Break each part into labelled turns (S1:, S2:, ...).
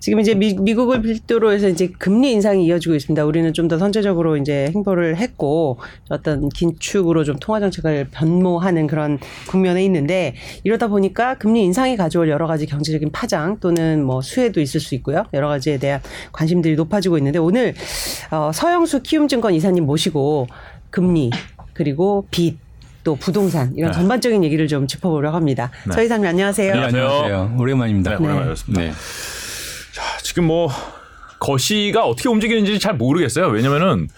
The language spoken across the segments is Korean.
S1: 지금 이제 미, 미국을 필두로 해서 이제 금리 인상이 이어지고 있습니다. 우리는 좀 더 선제적으로 이제 행보를 했고 어떤 긴축으로 좀 통화 정책을 변모하는 그런 국면에 있는데 이러다 보니까 금리 인상이 가져올 여러 가지 경제적인 파장 또는 뭐 수혜도 있을 수 있고요. 여러 가지에 대한 관심들이 높아지고 있는데 오늘 어, 서영수 키움증권 이사님 모시고 금리 그리고 빚또 부동산 이런
S2: 네.
S1: 전반적인 얘기를 좀 짚어보려고 합니다.
S2: 네.
S1: 서 이사님 안녕하세요.
S2: 네, 안녕하세요.
S3: 오랜만입니다.
S2: 네, 오랜만이었습니다.
S3: 네.
S2: 자, 지금 뭐 거시가 어떻게 움직이는지 잘 모르겠어요. 왜냐면은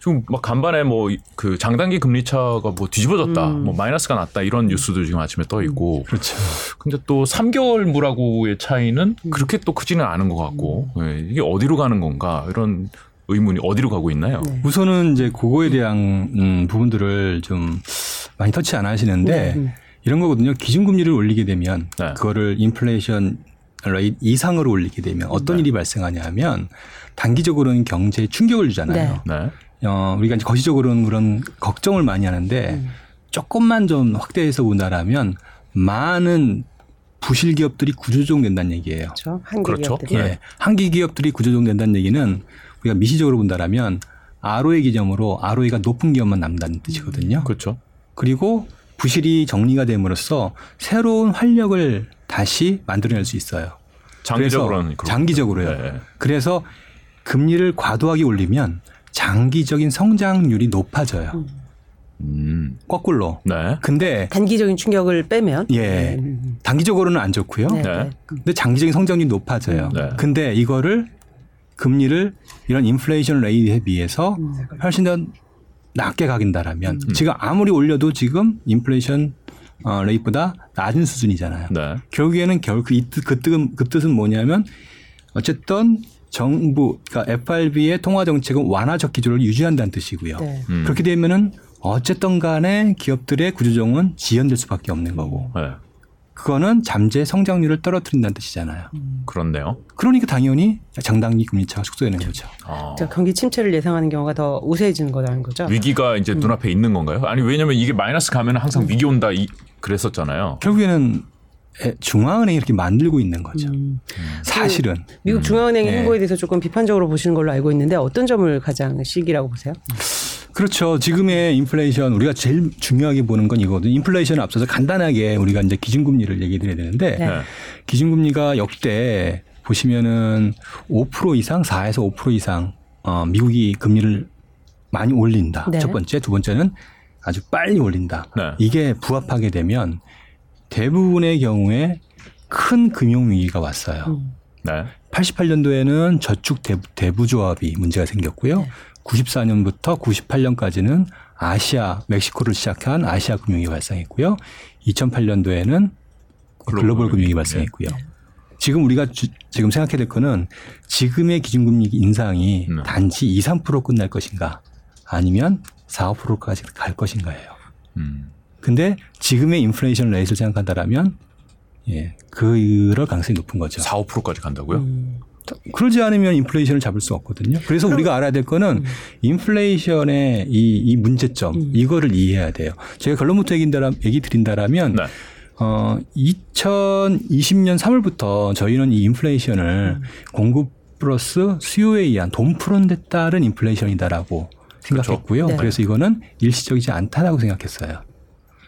S2: 지금 막 간밤에 뭐 그 장단기 금리 차가 뭐 뒤집어졌다,
S1: 음.
S2: 뭐 마이너스가 났다 이런 뉴스도 지금 아침에 떠 있고.
S3: 그렇죠.
S2: 근데 또 3개월 물하고의 차이는 그렇게 또 크지는 않은 것 같고 예, 이게 어디로 가는 건가 이런 의문이 어디로 가고 있나요?
S1: 네.
S3: 우선은 이제 그거에 대한 음, 부분들을 좀 많이 터치 안 하시는데
S1: 네.
S3: 이런 거거든요. 기준금리를 올리게 되면
S2: 네.
S3: 그거를 인플레이션 rate 이상으로 올리게 되면 어떤
S2: 네.
S3: 일이 발생하냐 하면 단기적으로는 경제에 충격을 주잖아요.
S2: 네.
S3: 어, 우리가 이제 거시적으로는 그런 걱정을 많이 하는데
S1: 음.
S3: 조금만 좀 확대해서 본다라면 많은 부실 기업들이 구조조정된다는 얘기예요.
S1: 그렇죠. 한계
S2: 그렇죠.
S1: 기업들이.
S3: 예. 한계 기업들이 구조조정된다는 얘기는 우리가 미시적으로 본다라면 ROE 기점으로 ROE가 높은 기업만 남다는 뜻이거든요.
S2: 그렇죠.
S3: 그리고 부실이 정리가 됨으로써 새로운 활력을 다시 만들어낼 수 있어요.
S2: 장기적으로는.
S3: 장기적으로요.
S2: 네.
S3: 그래서 금리를 과도하게 올리면 장기적인 성장률이 높아져요.
S2: 음.
S3: 거꾸로.
S2: 네.
S3: 근데
S1: 단기적인 충격을 빼면
S3: 예
S1: 음,
S3: 단기적으로는 안 좋고요.
S1: 네,
S2: 네.
S1: 네.
S3: 근데 장기적인 성장률이 높아져요.
S2: 네.
S3: 근데 이거를 금리를 이런 인플레이션 rate에 비해서
S1: 음.
S3: 훨씬 더 낮게 가져간다라면 지금 아무리 올려도 지금 인플레이션 어, rate보다 낮은 수준이잖아요.
S2: 네.
S3: 결국에는 결국 그, 이 뜻- 그, 뜻은, 그 뜻은 뭐냐면 어쨌든 정부 그러니까 FRB의 통화 정책은 완화적 기조를 유지한다는 뜻이고요.
S1: 네.
S2: 음.
S3: 그렇게 되면은 어쨌든 간에 기업들의 구조조정은 지연될 수밖에 없는 거고
S2: 네.
S3: 그거는 잠재 성장률을 떨어뜨린다는 뜻이잖아요.
S2: 그렇네요.
S3: 그러니까 당연히 장단기 금리차가 축소되는 거죠.
S2: 아.
S1: 자, 경기 침체를 예상하는 경우가 더 우세해지는 거라는 거죠.
S2: 위기가 이제 눈앞에 있는 건가요? 아니 왜냐면 이게 마이너스 가면 항상 위기 온다 이, 그랬었잖아요.
S3: 결국에는 에- 중앙은행이 이렇게 만들고 있는 거죠.
S1: 음.
S3: 사실은
S1: 미국 중앙은행의
S3: 네.
S1: 행보에 대해서 조금 비판적으로 보시는 걸로 알고 있는데 어떤 점을 가장 시기라고 보세요?
S3: 그렇죠. 지금의 인플레이션 우리가 제일 중요하게 보는 건 이거거든요. 인플레이션을 앞서서 간단하게 우리가 이제 기준금리를 얘기 드려야 되는데
S1: 네.
S2: 네.
S3: 기준금리가 역대 보시면은 5% 이상 4에서 5% 이상 어, 미국이 금리를 많이 올린다.
S1: 네.
S3: 첫 번째, 두 번째는 아주 빨리 올린다.
S2: 네.
S3: 이게 부합하게 되면 대부분의 경우에 큰 금융 위기가 왔어요.
S1: 음.
S2: 네.
S3: 88년도에는 저축 대부, 대부조합이 문제가 생겼고요.
S1: 네.
S3: 94년부터 98년까지는 아시아, 멕시코를 시작한 아시아 금융이 발생했고요. 2008년도에는 글로벌,
S2: 글로벌
S3: 금융위기
S2: 금융.
S3: 발생했고요. 지금 우리가 주- 지금 생각해야 될 거는 지금의 기준금리 인상이
S2: 네.
S3: 단지 2, 3% 끝날 것인가 아니면 4, 5%까지 갈 것인가예요.
S2: 음.
S3: 근데 지금의 인플레이션 rate를 생각한다라면 예, 그럴 가능성이 높은 거죠.
S2: 4, 5%까지 간다고요?
S1: 음.
S3: 그러지 않으면 인플레이션을 잡을 수 없거든요. 그래서 우리가 알아야 될 거는 인플레이션의 이, 이 문제점
S1: 음.
S3: 이거를 이해해야 돼요. 제가 결론부터 얘기한다라, 얘기 드린다라면
S2: 네.
S3: 어, 2020년 3월부터 저희는 이 인플레이션을
S1: 음.
S3: 공급 플러스 수요에 의한 돈데 따른 인플레이션이다라고 생각했고요.
S1: 네.
S3: 그래서 이거는 일시적이지 않다라고 생각했어요.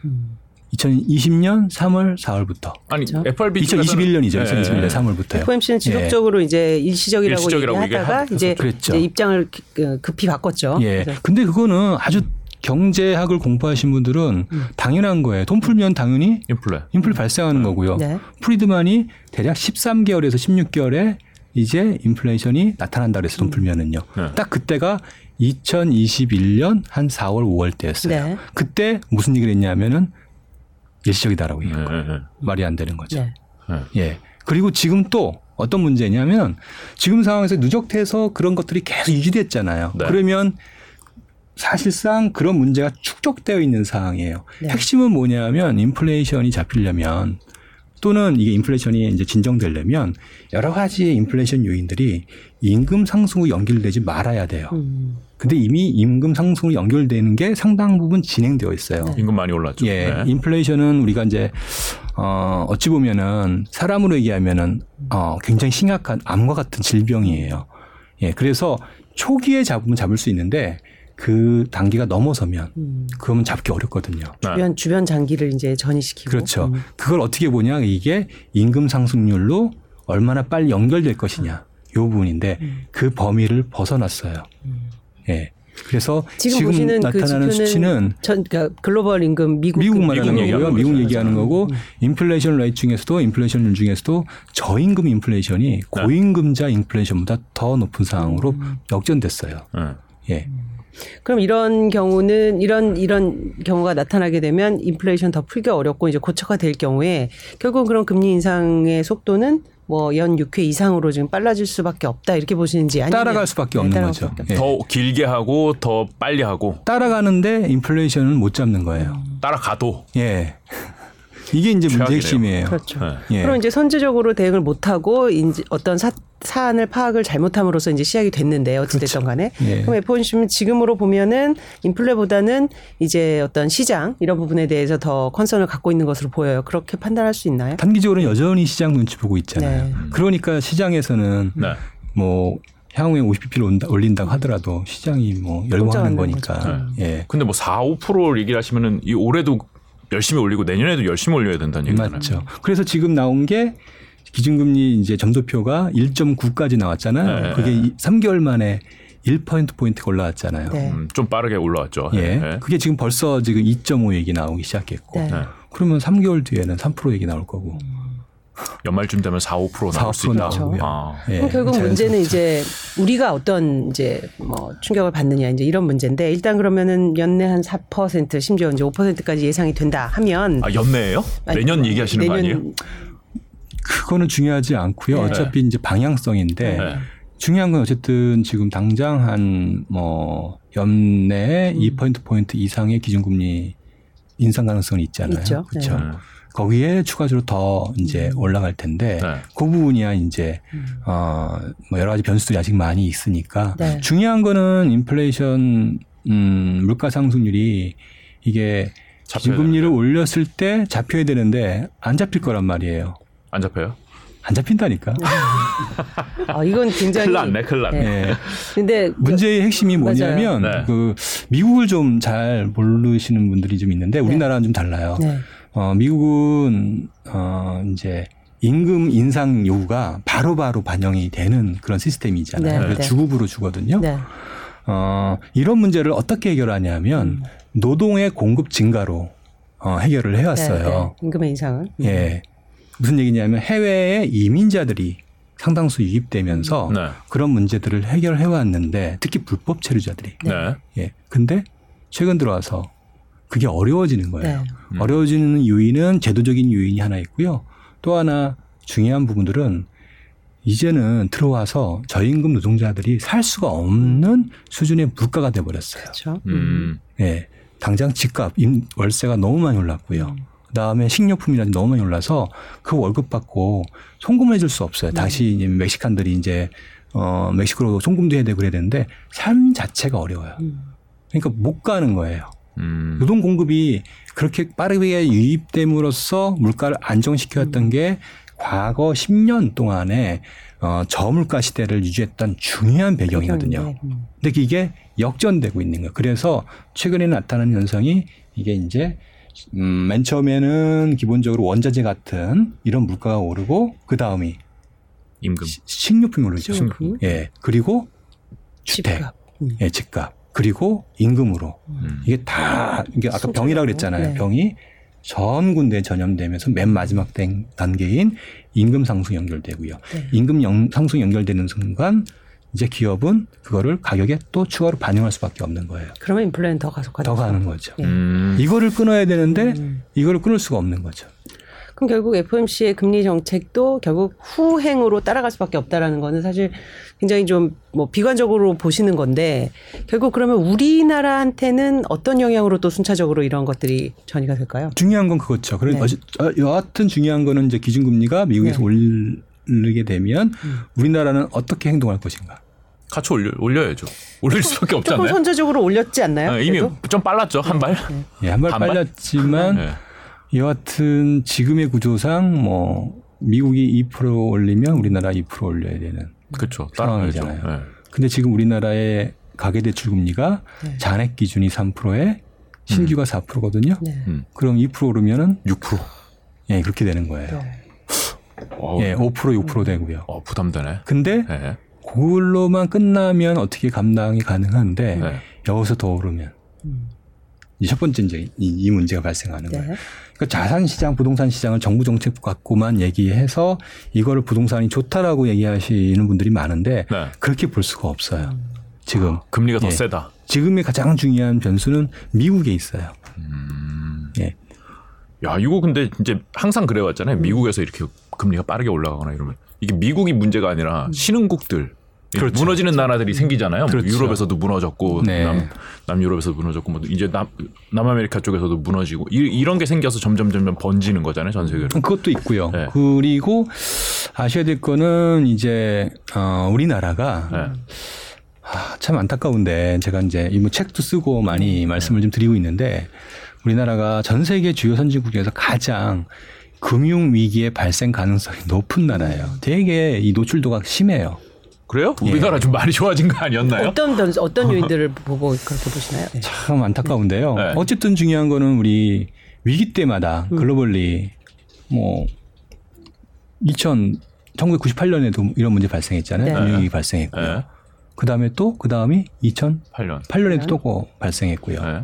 S1: 음.
S3: 2020년 3월, 4월부터.
S2: 아니
S1: 그렇죠.
S2: FRB
S3: 2021년이죠.
S2: 네.
S3: 2021년 3월부터요.
S1: FOMC는 지속적으로 이제 일시적이라고,
S2: 일시적이라고
S1: 얘기하다가
S2: 얘기하-
S1: 이제,
S3: 그랬죠.
S1: 이제 입장을 기- 그 급히 바꿨죠.
S3: 예.
S1: 그래서
S3: 근데 그거는 아주 경제학을 공부하신 분들은
S1: 음.
S3: 당연한 거예요. 돈 풀면 당연히
S2: 인플레.
S3: 인플레 발생하는 거고요.
S1: 네.
S3: 프리드만이 대략 13개월에서 16개월에 이제 인플레이션이 나타난다 그래서 돈 풀면은요.
S2: 네.
S3: 딱 그때가 2021년 한 4월, 5월 때였어요.
S1: 네.
S3: 그때 무슨 얘기를 했냐면은 일시적이다라고
S2: 네,
S3: 얘기한 거예요.
S2: 네, 네.
S3: 말이 안 되는 거죠.
S1: 네.
S2: 네.
S3: 예. 그리고 지금 또 어떤 문제냐면 지금 상황에서 누적돼서 그런 것들이 계속 유지됐잖아요.
S2: 네.
S3: 그러면 사실상 그런 문제가 축적되어 있는 상황이에요.
S1: 네.
S3: 핵심은 뭐냐면 인플레이션이 잡히려면 또는 이게 인플레이션이 이제 진정되려면 여러 가지 인플레이션 요인들이 임금 상승으로 연결되지 말아야 돼요.
S1: 음.
S3: 근데 이미 임금 상승으로 연결되는 게 상당 부분 진행되어 있어요.
S1: 네.
S2: 임금 많이 올랐죠.
S3: 예,
S2: 네.
S3: 인플레이션은 우리가 이제 어, 어찌 보면은 사람으로 얘기하면은 어, 굉장히 심각한 암과 같은 질병이에요. 예, 그래서 초기에 잡으면 잡을 수 있는데 그 단계가 넘어서면
S1: 음.
S3: 그러면 잡기 어렵거든요.
S2: 네.
S1: 주변 주변 장기를 이제 전이시키고
S3: 그렇죠.
S1: 음.
S3: 그걸 어떻게 보냐 이게 임금 상승률로 얼마나 빨리 연결될 것이냐 요 부분인데
S1: 음.
S3: 그 범위를 벗어났어요. 예. 그래서
S1: 지금,
S3: 지금,
S1: 보시는 그
S3: 나타나는
S1: 지표는
S3: 수치는
S1: 전 그러니까 글로벌 임금 미국
S3: 미국
S1: 금-
S3: 말하는
S2: 미국
S3: 거고요. 미국
S2: 거죠.
S3: 얘기하는 거고 인플레이션 rate 중에서도 인플레이션율 중에서도 저임금 인플레이션이 고임금자 인플레이션보다 더 높은 상황으로
S1: 음.
S3: 역전됐어요.
S2: 네.
S3: 예.
S1: 그럼 이런 경우는 이런 이런 경우가 나타나게 되면 인플레이션 더 풀기 어렵고 이제 고착화 될 경우에 결국 그런 금리 인상의 속도는 뭐 연 6회 이상으로 지금 빨라질 수밖에 없다 이렇게 보시는지 아니면
S3: 따라갈 수밖에
S1: 네,
S3: 없는
S1: 따라갈
S3: 거죠.
S1: 수밖에.
S3: 예.
S2: 더 길게 하고 더 빨리 하고
S3: 따라가는데 인플레이션을 못 잡는 거예요.
S2: 따라가도
S3: 예. 이게 이제 문제
S2: 최악이네요.
S3: 핵심이에요.
S1: 그렇죠.
S2: 네.
S3: 예.
S1: 그럼 이제 선제적으로 대응을 못하고 이제 어떤 사, 사안을 파악을 잘못함으로써 이제 시작이 됐는데 어찌됐든 간에
S3: 예.
S1: 그럼 FOMC는 지금으로 보면은 인플레보다는 이제 어떤 시장 이런 부분에 대해서 더 컨선을 갖고 있는 것으로 보여요. 그렇게 판단할 수 있나요?
S3: 단기적으로는 여전히 시장 눈치 보고 있잖아요.
S1: 네.
S3: 그러니까 시장에서는
S2: 네.
S3: 뭐 향후에 50bp를 올린다고 하더라도 시장이 뭐 열광하는 거니까.
S2: 거죠.
S3: 예.
S2: 근데 뭐 4, 5% 얘기를 하시면은 이 올해도 열심히 올리고 내년에도 열심히 올려야 된다는 얘기잖아요.
S3: 맞죠. 그래서 지금 나온 게 기준금리 이제 점도표가 1.9까지 나왔잖아요.
S2: 네.
S3: 그게 3개월 만에 1포인트 포인트가 올라왔잖아요.
S1: 네.
S2: 음, 좀 빠르게 올라왔죠.
S3: 예.
S2: 네.
S3: 그게 지금 벌써 지금 2.5 얘기 나오기 시작했고.
S1: 네.
S2: 네.
S3: 그러면 3개월 뒤에는 3% 얘기 나올 거고.
S2: 연말쯤 되면 4, 5% 나올
S3: 수4%
S2: 있다.
S3: 나오고요.
S2: 아.
S3: 예.
S1: 그럼 결국
S3: 자연스럽죠.
S1: 문제는 이제 우리가 어떤 이제 뭐 충격을 받느냐 이제 이런 문제인데 일단 그러면은 연내 한 4% 심지어 이제 5%까지 예상이 된다 하면
S2: 아, 연내예요?
S1: 아니,
S2: 내년 얘기하시는 거 아니에요?
S3: 그거는 중요하지 않고요.
S1: 네.
S3: 어차피 이제 방향성인데
S2: 네.
S3: 중요한 건 어쨌든 지금 당장 한 뭐 연내에
S1: 음.
S3: 2포인트 포인트 이상의 기준금리 인상 가능성이 있잖아요.
S1: 있죠.
S3: 그렇죠.
S2: 네.
S3: 거기에 추가적으로 더 이제
S1: 음.
S3: 올라갈 텐데
S2: 네.
S3: 그 부분이야 이제 어뭐 여러 가지 변수들이 아직 많이 있으니까
S1: 네.
S3: 중요한 거는 인플레이션 음 물가 상승률이 이게 기준금리를. 올렸을 때 잡혀야 되는데 안 잡힐 거란 말이에요.
S2: 안 잡혀요?
S3: 안 잡힌다니까.
S1: 아 이건 굉장히
S2: 큰일 났네, 큰일 났네.
S1: 네.
S3: 예.
S1: 근데
S3: 문제의 핵심이 뭐냐면.
S2: 네.
S3: 그 미국을 좀 잘 모르시는 분들이 좀 있는데 우리나라는 좀 달라요.
S1: 네.
S3: 어, 미국은 어 이제 임금 인상 요구가 바로 바로 반영이 되는 그런 시스템이잖아요.
S1: 네, 네.
S3: 주급으로 주거든요.
S1: 네.
S3: 어, 이런 문제를 어떻게 해결하냐면
S1: 음.
S3: 노동의 공급 증가로 어, 해결을 해왔어요.
S1: 네, 네. 임금의 인상을.
S3: 예. 무슨 얘기냐면 해외에 이민자들이 상당수 유입되면서
S2: 네.
S3: 그런 문제들을 해결해 왔는데 특히 불법 체류자들이
S2: 네.
S3: 예. 근데 최근 들어와서 그게 어려워지는 거예요.
S1: 네.
S2: 음.
S3: 어려워지는 요인은 제도적인 요인이 하나 있고요. 또 하나 중요한 부분들은 이제는 들어와서 저임금 노동자들이 살 수가 없는 수준의 물가가 돼 버렸어요.
S1: 그렇죠.
S2: 음.
S3: 예. 당장 집값, 임- 월세가 너무 많이 올랐고요.
S1: 음.
S3: 그다음에 식료품이라든지 너무 많이 올라서 그 월급 받고 송금해 줄 수 없어요.
S1: 음.
S3: 다시 이제 멕시칸들이 이제 어 멕시코로 송금도 해야 되고 그래야 되는데 삶 자체가 어려워요.
S1: 음.
S3: 그러니까 못 가는 거예요.
S2: 음.
S3: 노동 공급이 그렇게 빠르게 유입됨으로써 물가를 안정시켰던 게 과거 10년 동안에 어, 저물가 시대를 유지했던 중요한 배경이거든요.
S1: 음.
S3: 근데 이게 역전되고 있는 거예요. 그래서 최근에 나타나는 현상이 이게 이제 음, 맨 처음에는 기본적으로 원자재 같은 이런 물가가 오르고 그 다음이
S2: 임금.
S3: 식료품이 오르죠.
S1: 식료품.
S3: 예. 그리고 주택,
S1: 집값. 음.
S3: 예, 집값. 그리고 임금으로
S2: 음.
S3: 이게 다 이게 아까. 병이라 그랬잖아요.
S1: 네.
S3: 병이 전 군데에 전염되면서 맨 마지막 된 단계인 임금 상승 연결되고요.
S1: 네.
S3: 임금 연- 상승 연결되는 순간 이제 기업은 그거를 가격에 또 추가로 반영할 수밖에 없는 거예요.
S1: 그러면 인플레는 더 가속화돼.
S3: 더 가는 거죠.
S1: 네.
S2: 음.
S3: 이거를 끊어야 되는데
S1: 음.
S3: 이거를 끊을 수가 없는 거죠.
S1: 그럼 결국 FOMC의 금리 정책도 결국 후행으로 따라갈 수밖에 없다라는 거는 사실 굉장히 좀 뭐 비관적으로 보시는 건데 결국 그러면 우리나라한테는 어떤 영향으로 또 순차적으로 이런 것들이 전이가 될까요?
S3: 중요한 건 그거죠. 그래
S1: 네.
S3: 어찌- 어, 여하튼 중요한 거는 이제 기준금리가 미국에서
S1: 네.
S3: 올리게 되면
S1: 음.
S3: 우리나라는 어떻게 행동할 것인가.
S2: 같이 올려, 올려야죠. 올릴 수밖에 없지
S1: 조금? 선제적으로 올렸지 않나요?
S2: 네, 이미
S1: 그래도?
S2: 좀 빨랐죠. 한 발.
S3: 예, 한발
S2: 반발?
S3: 빨렸지만
S2: 네.
S3: 여하튼 지금의 구조상 뭐 미국이 2% 올리면 우리나라 2% 올려야 되는.
S2: 그렇죠.
S3: 상황이잖아요.
S2: 네.
S3: 근데 지금 우리나라의 가계 대출 금리가
S1: 네.
S3: 잔액 기준이 3%에 신규가 4%거든요.
S1: 네.
S2: 음.
S3: 그럼 2% 오르면은
S2: 6%.
S3: 예, 그렇게 되는 거예요.
S1: 네.
S3: 예, 5% 6% 되고요.
S2: 어, 부담되네.
S3: 근데
S2: 네.
S3: 그걸로만 끝나면 어떻게 감당이 가능한데
S2: 네.
S3: 여기서 더 오르면
S1: 음.
S3: 이첫 번째 이제 이, 이 문제가 발생하는
S1: 네.
S3: 거예요. 그러니까 자산 시장, 부동산 시장을 정부 정책 갖고만 얘기해서 이거를 부동산이 좋다라고 얘기하시는 분들이 많은데
S2: 네.
S3: 그렇게 볼 수가 없어요.
S1: 음.
S3: 지금
S2: 금리가 더
S3: 예.
S2: 세다.
S3: 지금의 가장 중요한 변수는 미국에 있어요.
S2: 음.
S3: 예.
S2: 야, 이거 근데 이제 항상
S1: 음.
S2: 그래 왔잖아요. 미국에서 이렇게 금리가 빠르게 올라가거나 이러면 이게 미국이 문제가 아니라 신흥국들
S3: 그렇죠.
S2: 무너지는 나라들이 생기잖아요. 뭐
S3: 그렇죠.
S2: 유럽에서도 무너졌고
S3: 네.
S2: 남 남 유럽에서도 무너졌고 뭐 이제 남 남아메리카 쪽에서도 무너지고 이, 런게 생겨서 점점 점점 번지는 거잖아요. 전 세계로.
S3: 그것도 있고요.
S2: 네.
S3: 그리고 아셔야 될 거는 이제 어, 우리나라가
S2: 네.
S3: 아, 참 안타까운데 제가 이제 이 뭐 책도 쓰고 많이 말씀을 좀 드리고 있는데 우리나라가 전 세계 주요 선진국 중에서 가장 금융 위기의 발생 가능성이 높은 나라예요. 되게 이 노출도가 심해요.
S2: 그래요?
S3: 예.
S2: 우리나라 좀 많이 좋아진 거 아니었나요?
S1: 어떤 변수, 어떤 요인들을 보고 그렇게 보시나요? 네.
S3: 참 안타까운데요.
S2: 네.
S3: 어쨌든 중요한 거는 우리 위기 때마다
S1: 음.
S3: 글로벌리 뭐 2000, 1998년에도 이런 문제 발생했잖아요.
S1: 네.
S3: 금융위기 발생했고요.
S2: 네.
S3: 그 다음에 또, 그 다음이 2008년에도
S2: 8년.
S3: 또그 발생했고요.
S2: 네.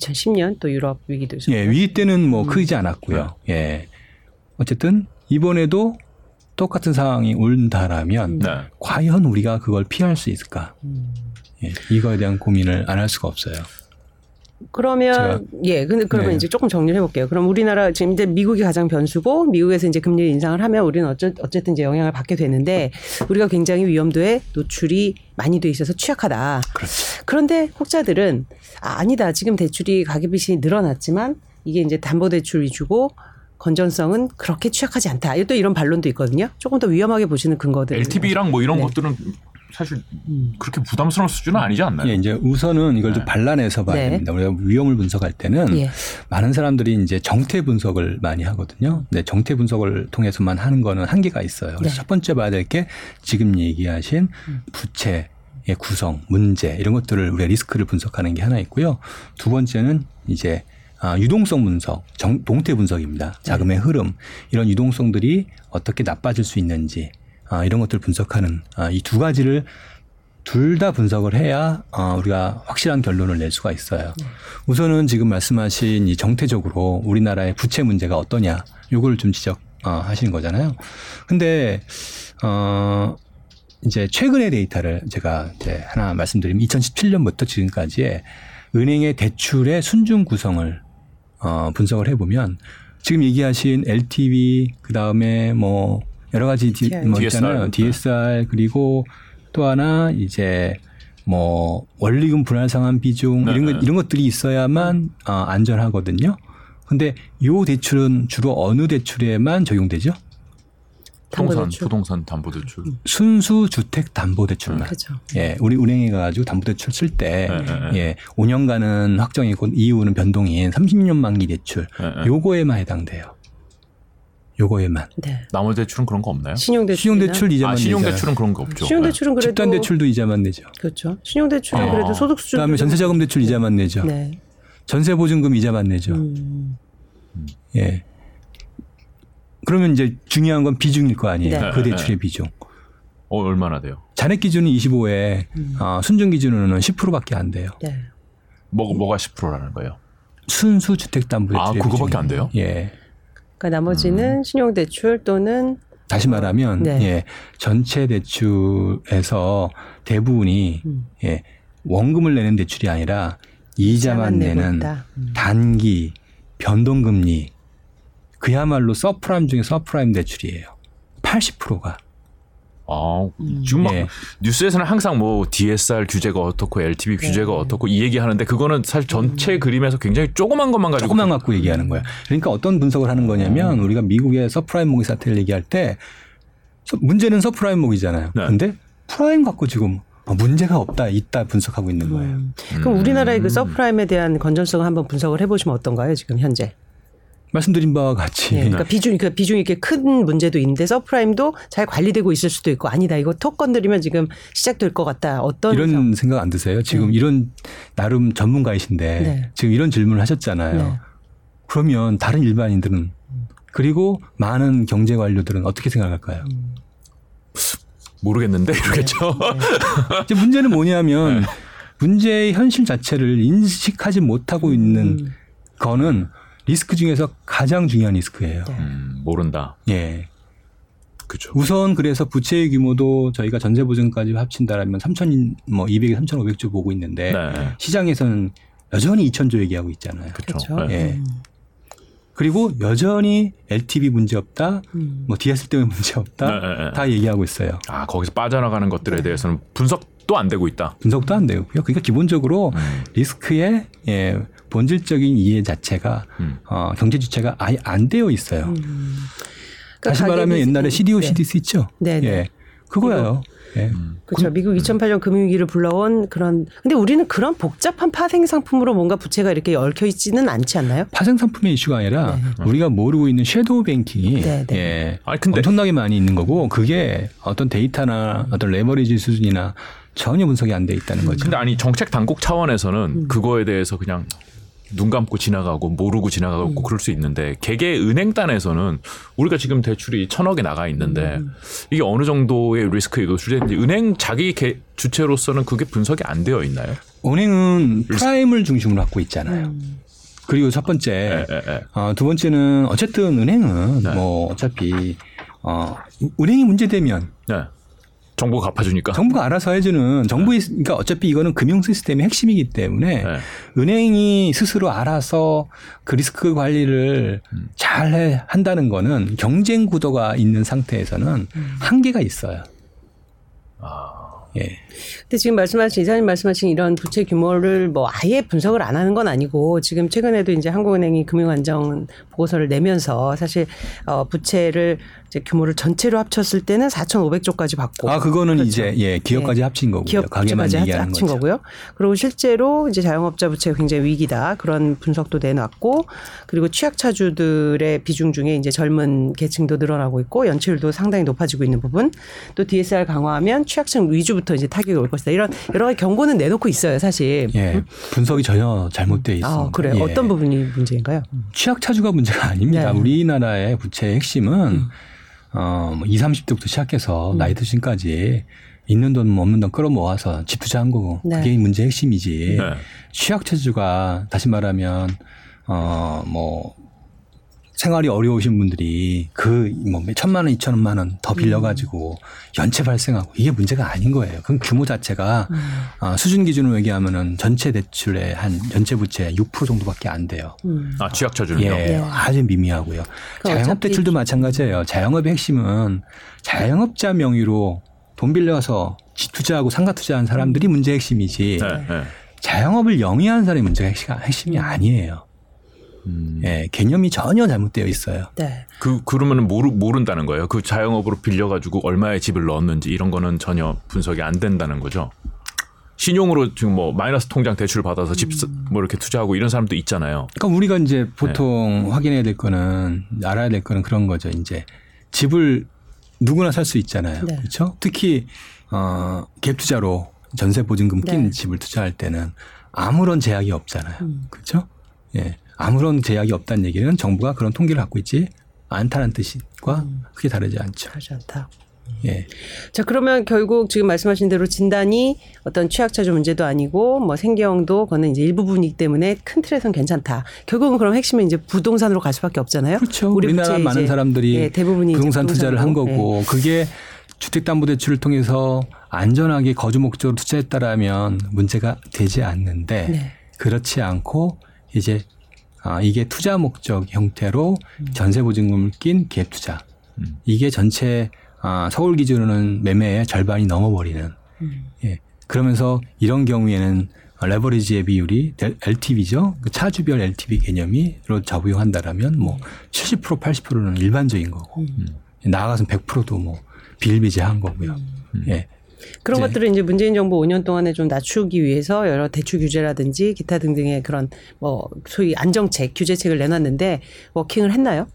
S1: 2010년 또 유럽 위기도 있었고.
S3: 예, 위기 때는 뭐
S1: 음.
S3: 크지 않았고요. 예. 어쨌든 이번에도 똑같은 상황이 온다라면
S2: 네.
S3: 과연 우리가 그걸 피할 수 있을까?
S1: 음.
S3: 예, 이거에 대한 고민을 안 할 수가 없어요.
S1: 그러면 예, 근데 그러면
S3: 네.
S1: 이제 조금 정리를 해볼게요. 그럼 우리나라 지금 이제 미국이 가장 변수고 미국에서 이제 금리 인상을 하면 우리는 어쩌, 어쨌든 이제 영향을 받게 되는데 우리가 굉장히 위험도에 노출이 많이 돼 있어서 취약하다.
S3: 그렇죠.
S1: 그런데 혹자들은 아, 아니다. 지금 대출이 가계빚이 늘어났지만 이게 이제 담보대출 위주고 건전성은 그렇게 취약하지 않다. 또 이런 반론도 있거든요. 조금 더 위험하게 보시는 근거들.
S2: LTV랑 뭐 이런
S1: 네.
S2: 것들은 사실
S1: 음.
S2: 그렇게 부담스러운 수준은 아니지 않나요?
S3: 예, 이제 우선은 이걸 좀
S2: 네.
S3: 발란해서 봐야
S1: 네.
S3: 됩니다. 우리가 위험을 분석할 때는
S1: 예.
S3: 많은 사람들이 이제 정태 분석을 많이 하거든요. 네, 정태 분석을 통해서만 하는 거는 한계가 있어요. 그래서
S1: 네.
S3: 첫 번째 봐야 될 게 지금 얘기하신 부채의 구성, 문제 이런 것들을 우리가 리스크를 분석하는 게 하나 있고요. 두 번째는 이제 아, 유동성 분석, 정, 동태 분석입니다. 자금의 흐름 이런 유동성들이 어떻게 나빠질 수 있는지 아, 이런 것들을 분석하는 아, 이 두 가지를 둘 다 분석을 해야 어, 우리가 확실한 결론을 낼 수가 있어요. 우선은 지금 말씀하신 이 정태적으로 우리나라의 부채 문제가 어떠냐, 요걸 좀 지적 어, 하시는 거잖아요. 근데 어 이제 최근의 데이터를 제가 이제 하나 말씀드리면 2017년부터 지금까지의 은행의 대출의 순증 구성을 어 분석을 해보면 지금 얘기하신 LTV 그 다음에 뭐 여러 가지 디. 뭐 있잖아요.
S2: DSR.
S3: 그리고 또 하나 이제 뭐 원리금 불안상환 비중
S2: 네,
S3: 이런 것
S2: 네.
S3: 이런 것들이 있어야만 어, 안전하거든요. 근데 요 대출은 주로 어느 대출에만 적용되죠?
S2: 부동산. 부동산 담보대출.
S3: 순수 주택 담보 대출만.
S1: 그렇죠.
S3: 예, 우리 은행에 가가지고 담보대출 쓸 때,
S2: 네, 네, 네.
S3: 예, 5년간은 확정이고 이후는 변동인 30년 만기 대출,
S2: 네, 네.
S3: 요거에만 해당돼요. 요거에만.
S1: 네.
S2: 나머지 대출은 그런 거 없나요?
S1: 신용대출.
S3: 신용대출 이자만
S2: 아,
S3: 내죠.
S2: 신용대출은 그런 거 없죠.
S1: 신용대출은 그래도
S3: 집단 대출도 이자만 내죠.
S1: 그렇죠. 신용대출은
S2: 아.
S1: 그래도 소득 수준.
S3: 그다음에 전세자금 대출 이자만 내죠.
S1: 네.
S3: 전세 보증금 이자만 내죠.
S1: 음.
S3: 예. 그러면 이제 중요한 건 비중일 거 아니에요.
S1: 네.
S3: 그 대출의 비중.
S2: 어, 얼마나 돼요?
S3: 잔액 기준은 25에
S1: 음.
S3: 어, 순증 기준으로는 10%밖에 안 돼요.
S1: 네.
S2: 뭐, 뭐가 10%라는 거예요?
S3: 순수 주택담보대출.
S2: 아, 그거밖에 안 돼요?
S3: 예.
S1: 그러니까 나머지는 신용대출 또는
S3: 다시 말하면
S1: 네.
S3: 예, 전체 대출에서 대부분이
S1: 음.
S3: 예, 원금을 내는 대출이 아니라 이자만 내는
S1: 있다. 음.
S3: 단기 변동금리 그야말로 서프라임 중에 서프라임 대출이에요. 80%가
S2: 아,
S1: 음.
S2: 지금 막
S3: 예.
S2: 뉴스에서는 항상 뭐 DSR 규제가 어떻고 LTV 규제가
S1: 네.
S2: 어떻고 이 얘기 하는데 그거는 사실 전체
S1: 음.
S2: 그림에서 굉장히 조그만 것만 가지고
S3: 조금만 갖고 얘기하는 거야. 그러니까 어떤 분석을 하는 거냐면 우리가 미국의 subprime mortgage 사태를 얘기할 때 서- 문제는 subprime mortgage잖아요.
S2: 네.
S3: 근데 prime 갖고 지금 어, 문제가 없다 있다 분석하고 있는 거예요.
S1: 음. 그럼 우리나라의 그 subprime에 대한 건전성을 한번 분석을 해보시면 어떤가요? 지금 현재.
S3: 말씀드린 바와 같이
S1: 예, 그러니까 비중, 그 비중이 이렇게 큰 문제도 있는데 subprime도 잘 관리되고 있을 수도 있고 아니다 이거 톡 건드리면 지금 시작될 것 같다. 어떤
S3: 이런
S1: 상-
S3: 생각 안 드세요? 지금 이런 나름 전문가이신데
S1: 네.
S3: 지금 이런 질문을 하셨잖아요.
S1: 네.
S3: 그러면 다른 일반인들은 그리고 많은 경제 관료들은 어떻게 생각할까요?
S1: 음.
S2: 모르겠는데 이러겠죠.
S3: 이제 문제는 뭐냐면
S2: 네.
S3: 문제의 현실 자체를 인식하지 못하고 있는
S1: 음.
S3: 거는 리스크 중에서 가장 중요한 리스크예요.
S1: 네.
S2: 음, 모른다.
S3: 예.
S2: 그죠.
S3: 우선 그래서 부채의 규모도 저희가 전세 보증까지 합친다라면 3천 뭐 200, 3,500조 보고 있는데
S2: 네.
S3: 시장에서는 여전히 2,000조 얘기하고 있잖아요.
S2: 그렇죠.
S3: 예.
S1: 음.
S3: 그리고 여전히 LTV 문제 없다,
S1: 음.
S3: 뭐 DSL 때문에 문제 없다,
S2: 네, 네, 네.
S3: 다 얘기하고 있어요.
S2: 아 거기서 빠져나가는 것들에 대해서는 분석도 안 되고 있다.
S3: 분석도 안 되고요. 그러니까 기본적으로
S2: 음.
S3: 리스크의 예, 본질적인 이해 자체가
S2: 음.
S3: 어, 경제 주체가 아예 안 되어 있어요.
S1: 음.
S3: 다시
S1: 그러니까
S3: 말하면
S1: 가계
S3: 옛날에 CDO,
S1: 네.
S3: CDS 있죠.
S1: 네, 네.
S3: 예, 그거예요. 예.
S1: 그렇죠. 미국 2008년 금융위기를 불러온 그런 근데 우리는 그런 복잡한 파생 상품으로 뭔가 부채가 이렇게 얽혀 있지는 않지 않나요?
S3: 파생 상품의 이슈가 아니라
S1: 네.
S3: 우리가 모르고 있는 섀도우 뱅킹이
S1: 네, 네.
S3: 예,
S2: 아니 근데
S3: 엄청나게 많이 있는 거고 그게 어떤 데이터나 어떤 레버리지 수준이나 전혀 분석이 안 돼 있다는 거죠.
S2: 근데 아니 정책 당국 차원에서는
S1: 음.
S2: 그거에 대해서 그냥 눈 감고 지나가고 모르고
S1: 음.
S2: 지나가고 그럴 수 있는데 개개 은행단에서는 우리가 지금 대출이 천억에 나가 있는데
S1: 음.
S2: 이게 어느 정도의 리스크에 노출되는지 은행 자기 개, 주체로서는 그게 분석이 안 되어 있나요?
S3: 은행은 prime을 중심으로 갖고 있잖아요.
S1: 음.
S3: 그리고 첫 번째,
S2: 예, 예, 예.
S3: 어, 두 번째는 어쨌든 은행은
S2: 네.
S3: 뭐 어차피 어, 은행이 문제되면
S2: 네. 정부가 갚아주니까.
S3: 정부가 알아서 해주는 정부 의 그러니까 어차피 이거는 금융 시스템의 핵심이기 때문에
S2: 네.
S3: 은행이 스스로 알아서 그 리스크 관리를
S2: 음.
S3: 잘 해- 한다는 거는 경쟁 구도가 있는 상태에서는 한계가 있어요.
S2: 아,
S3: 예.
S1: 근데 지금 말씀하신 이사님 말씀하신 이런 부채 규모를 뭐 아예 분석을 안 하는 건 아니고 지금 최근에도 이제 한국은행이 금융안정 보고서를 내면서 사실 어 부채를 이제 규모를 전체로 합쳤을 때는 4,500조까지 받고
S3: 아 그거는
S1: 그렇죠.
S3: 이제 예 기업까지 합친 거고요.
S1: 기업
S3: 얘기하는
S1: 합친
S3: 거죠.
S1: 거고요. 그리고 실제로 이제 자영업자 부채가 굉장히 위기다 그런 분석도 내놨고 그리고 취약차주들의 비중 중에 이제 젊은 계층도 늘어나고 있고 연체율도 상당히 높아지고 있는 부분 또 DSR 강화하면 취약층 위주 부터 이제 타격이 올 것이다 이런 여러 가지 경고는 내놓고 있어요 사실.
S3: 예 분석이 전혀 잘못되어 있습니다.
S1: 아 그래요.
S3: 예.
S1: 어떤 부분이 문제인가요?
S3: 취약 차주가 문제가 아닙니다.
S1: 네.
S3: 우리나라의 부채의 핵심은 어, 뭐 20, 30대부터 시작해서
S1: 음.
S3: 나이 드신 까지 있는 돈 없는 돈 끌어모아서 집 투자한 거고
S1: 네.
S3: 그게 문제의 핵심이지.
S2: 네.
S3: 취약 차주가 다시 말하면 어뭐 생활이 어려우신 분들이 그 뭐 천만 원, 이천만 원 더 빌려가지고 연체 발생하고 이게 문제가 아닌 거예요. 그 규모 자체가
S1: 음.
S3: 어, 수준 기준으로 얘기하면은 전체 대출의 한 전체 부채 6% 정도밖에 안 돼요.
S1: 음.
S2: 아 취약차주는요.
S3: 예,
S1: 네.
S3: 아주 미미하고요.
S1: 그러니까
S3: 자영업 대출도 마찬가지예요. 자영업의 핵심은 자영업자 명의로 돈 빌려서 집 투자하고 상가 투자한 사람들이 문제 핵심이지.
S2: 네, 네.
S3: 자영업을 영위한 사람이 문제가 핵심- 핵심이 아니에요.
S2: 음.
S3: 예, 개념이 전혀 잘못되어 있어요.
S1: 네.
S2: 그 그러면은 모르 모른다는 거예요. 그 자영업으로 빌려가지고 얼마의 집을 넣었는지 이런 거는 전혀 분석이 안 된다는 거죠. 신용으로 지금 뭐 마이너스 통장 대출 받아서 집 뭐 이렇게 투자하고 이런 사람도 있잖아요.
S3: 그러니까 우리가 이제
S2: 네.
S3: 보통 확인해야 될 거는 알아야 될 거는 그런 거죠. 이제 집을 누구나 살 수 있잖아요.
S1: 네.
S3: 그렇죠? 특히 어, 갭 투자로 전세 보증금 낀
S1: 네.
S3: 집을 투자할 때는 아무런 제약이 없잖아요.
S1: 음.
S3: 그렇죠? 예. 아무런 제약이 없다는 얘기는 정부가 그런 통계를 갖고 있지 않다는 뜻과
S1: 음.
S3: 크게 다르지 않죠.
S1: 하지 않다.
S3: 예.
S1: 자 그러면 결국 지금 말씀하신 대로 진단이 어떤 취약차주 문제도 아니고 뭐 생계형도 그거는 이제 일부분이기 때문에 큰 틀에선 괜찮다. 결국은 그럼 핵심은 이제 부동산으로 갈 수밖에 없잖아요.
S3: 그렇죠.
S1: 우리
S3: 우리나라 많은 사람들이
S1: 예, 대부분이
S3: 부동산 투자를 한 거고 그게 주택담보대출을 통해서 안전하게 거주 목적으로 투자했다라면 문제가 되지 않는데
S1: 네.
S3: 그렇지 않고 이제 아, 이게 투자 목적 형태로
S1: 음.
S3: 전세 보증금을 낀갭 투자
S2: 음.
S3: 이게 전체 아, 서울 기준으로는 매매의 절반이 넘어버리는
S1: 음.
S3: 예. 그러면서 이런 경우에는 레버리지의 비율이 LTV죠. 그 차주별 LTV 개념이로 적용한다라면 뭐 70% 80%는 일반적인 거고
S1: 음.
S3: 나아가서 100%도 뭐 비일비재한 거고요. 예.
S1: 그런
S3: 네.
S1: 것들을 이제 문재인 정부 5년 동안에 좀 낮추기 위해서 여러 대출 규제라든지 기타 등등의 그런 뭐 소위 안정책, 규제책을 내놨는데 워킹을 했나요?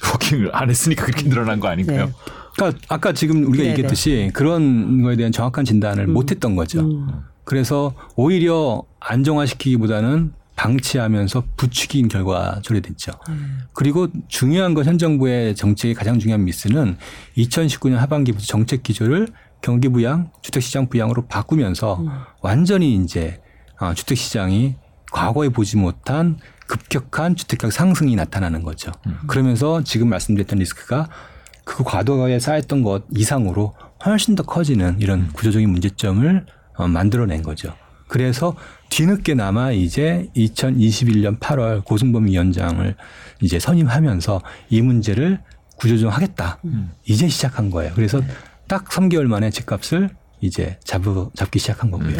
S2: 워킹을 안 했으니까 그렇게 늘어난 거 아닌가요?
S1: 네.
S3: 그러니까 아까 지금 우리가
S1: 네네.
S3: 얘기했듯이 그런 거에 대한 정확한 진단을 못했던 거죠.
S1: 음.
S3: 그래서 오히려 안정화시키기보다는 방치하면서 부추긴 결과 조례됐죠.
S1: 음.
S3: 그리고 중요한 건현 정부의 정책의 가장 중요한 미스는 2019년 하반기부터 정책 기조를 경기 부양, 주택 시장 부양으로 바꾸면서
S1: 음.
S3: 완전히 이제 어, 주택 시장이 과거에 보지 못한 급격한 주택가격 상승이 나타나는 거죠. 그러면서 지금 말씀드렸던 리스크가 그 과도하게 쌓였던 것 이상으로 훨씬 더 커지는 이런 구조적인 문제점을 어, 만들어낸 거죠. 그래서 뒤늦게나마 이제 2021년 8월 고승범 위원장을 이제 선임하면서 이 문제를 구조조정하겠다. 이제 시작한 거예요. 그래서 딱 3개월 만에 집값을 이제 잡, 잡기 시작한 거고요.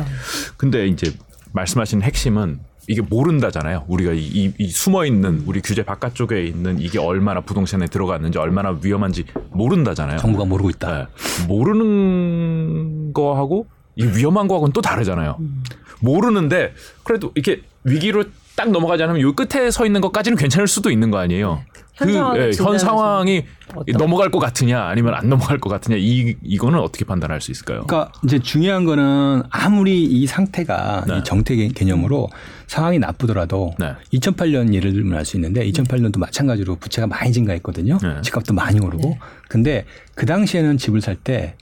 S2: 근데 이제 말씀하신 핵심은 이게 모른다잖아요. 우리가 이, 이- 이 숨어 있는 우리 규제 바깥쪽에 있는 이게 얼마나 부동산에 들어갔는지 얼마나 위험한지 모른다잖아요.
S3: 정부가 모르고 있다.
S2: 네. 모르는 거하고 이 위험한 거하고는 또 다르잖아요.
S1: 음.
S2: 모르는데 그래도 이렇게 위기로 딱 넘어가지 않으면 요 끝에 서 있는 것까지는 괜찮을 수도 있는 거 아니에요.
S1: 현 상황을
S2: 예, 현 상황이
S1: 어떤-
S2: 넘어갈 것 같으냐 아니면 안 넘어갈 것 같으냐 이 이거는 어떻게 판단할 수 있을까요?
S3: 그러니까 이제 중요한 거는 아무리 이 상태가
S2: 네.
S3: 이 정태 개- 개념으로 상황이 나쁘더라도
S2: 네.
S3: 2008년 예를 들면 알 수 있는데 2008년도 마찬가지로 부채가 많이 증가했거든요.
S2: 네.
S3: 집값도 많이 오르고.
S1: 네.
S3: 근데 그 당시에는 집을 살 때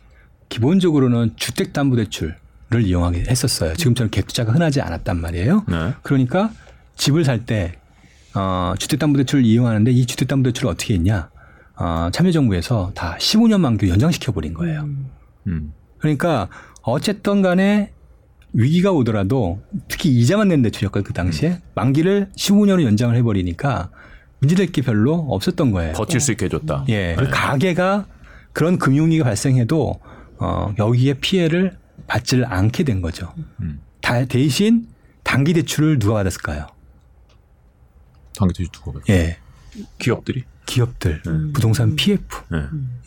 S3: 기본적으로는 주택담보대출을 이용하게 했었어요. 지금처럼 갭투자가 흔하지 않았단 말이에요.
S2: 네.
S3: 그러니까 집을 살 때 어, 주택담보대출을 이용하는데 이 주택담보대출을 어떻게 했냐? 어, 참여정부에서 다 15년 만기 연장시켜 버린 거예요.
S2: 음.
S3: 그러니까 어쨌든 간에 위기가 오더라도 특히 이자만 낸 대출이었거든요. 그 당시에 만기를 15년을 연장을 해버리니까 문제될 게 별로 없었던 거예요.
S2: 버틸 수 있게 해줬다.
S3: 예, 그 가게가 그런 금융위기가 발생해도 어, 여기에 피해를 받지를 않게 된 거죠.
S2: 음.
S3: 다, 대신 단기 대출을 누가 받았을까요?
S2: 당기도 두고
S3: 예,
S2: 기업들이.
S3: 기업들,
S1: 음.
S3: 부동산 PF,
S2: 네.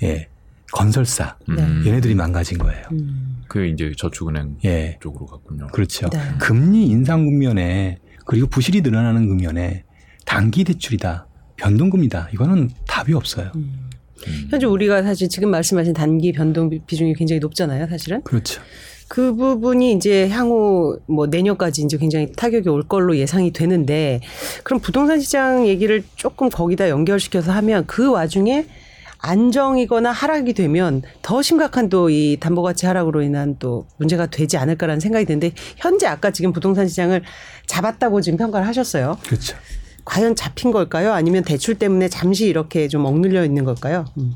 S3: 예, 건설사,
S2: 음.
S3: 얘네들이 망가진 거예요.
S1: 음.
S2: 그 이제 저축은행
S3: 예,
S2: 쪽으로 갔군요.
S3: 그렇죠.
S1: 네.
S3: 금리 인상 국면에 그리고 부실이 늘어나는 국면에 단기 대출이다, 변동금이다. 이거는 답이 없어요.
S1: 음.
S2: 음.
S1: 현재 우리가 사실 지금 말씀하신 단기 변동 비- 비중이 굉장히 높잖아요, 사실은.
S3: 그렇죠.
S1: 그 부분이 이제 향후 뭐 내년까지 이제 굉장히 타격이 올 걸로 예상이 되는데 그럼 부동산 시장 얘기를 조금 거기다 연결시켜서 하면 그 와중에 안정이거나 하락이 되면 더 심각한 또 이 담보가치 하락으로 인한 또 문제가 되지 않을까라는 생각이 드는데 현재 아까 지금 부동산 시장을 잡았다고 지금 평가를 하셨어요.
S3: 그렇죠.
S1: 과연 잡힌 걸까요? 아니면 대출 때문에 잠시 이렇게 좀 억눌려 있는 걸까요? 음.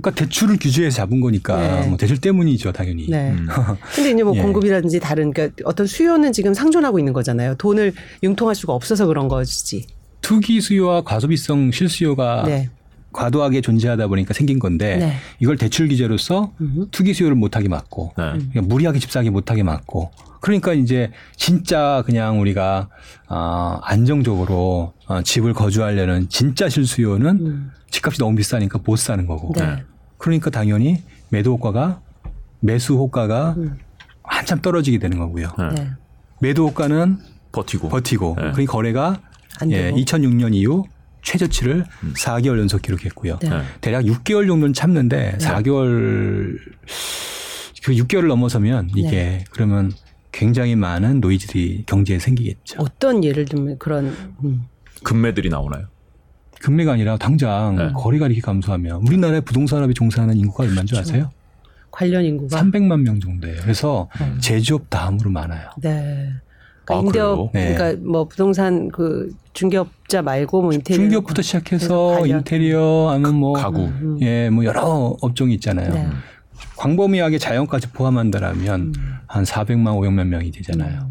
S3: 그러니까 대출을 규제해서 잡은 거니까
S1: 네.
S3: 뭐 대출 때문이죠, 당연히.
S1: 네.
S2: 음.
S1: 근데 이제 뭐
S3: 예.
S1: 공급이라든지 다른 그러니까 어떤 수요는 지금 상존하고 있는 거잖아요. 돈을 융통할 수가 없어서 그런 거지.
S3: 투기 수요와 과소비성 실수요가
S1: 네.
S3: 과도하게 존재하다 보니까 생긴 건데
S1: 네.
S3: 이걸 대출 규제로서
S1: 음.
S3: 투기 수요를 못하게 막고
S2: 네.
S3: 그냥 무리하게 집 사게 못하게 막고 그러니까 이제 진짜 그냥 우리가 어, 안정적으로 어, 집을 거주하려는 진짜 실수요는
S1: 음.
S3: 집값이 너무 비싸니까 못 사는 거고
S1: 네.
S3: 그러니까 당연히 매도 효과가 매수 효과가
S1: 음.
S3: 한참 떨어지게 되는 거고요.
S2: 네.
S1: 네.
S3: 매도 효과는
S2: 버티고.
S3: 버티고
S2: 네.
S3: 그 거래가
S1: 안
S3: 예,
S1: 되고.
S3: 2006년 이후 최저치를 4개월 연속 기록했고요.
S1: 네.
S2: 네.
S3: 대략 6개월 정도는 참는데 4개월 그 6개월을 넘어서면 이게
S1: 네.
S3: 그러면 굉장히 많은 노이즈들이 경제에 생기겠죠.
S1: 어떤 예를 들면 그런 음.
S2: 금매들이 나오나요?
S3: 금리가 아니라 당장
S2: 네.
S3: 거래가 이렇게 감소하면 우리나라의 부동산업에 종사하는 인구가 얼마인 줄
S1: 그렇죠.
S3: 아세요?
S1: 관련 인구가
S3: 300만 명 정도예요. 그래서
S1: 음.
S3: 제조업 다음으로 많아요.
S1: 네. 그러니까
S2: 아,
S1: 임대업
S3: 그래요? 네.
S1: 그러니까 뭐 부동산 그 중개업자 말고 뭐 인테리어
S3: 중기업부터 시작해서. 인테리어 하면 뭐
S2: 가구.
S1: 음.
S3: 예, 뭐 여러 업종이 있잖아요.
S1: 네.
S3: 광범위하게 자연까지 포함한다라면
S1: 음.
S3: 한 400만 500만 명이 되잖아요.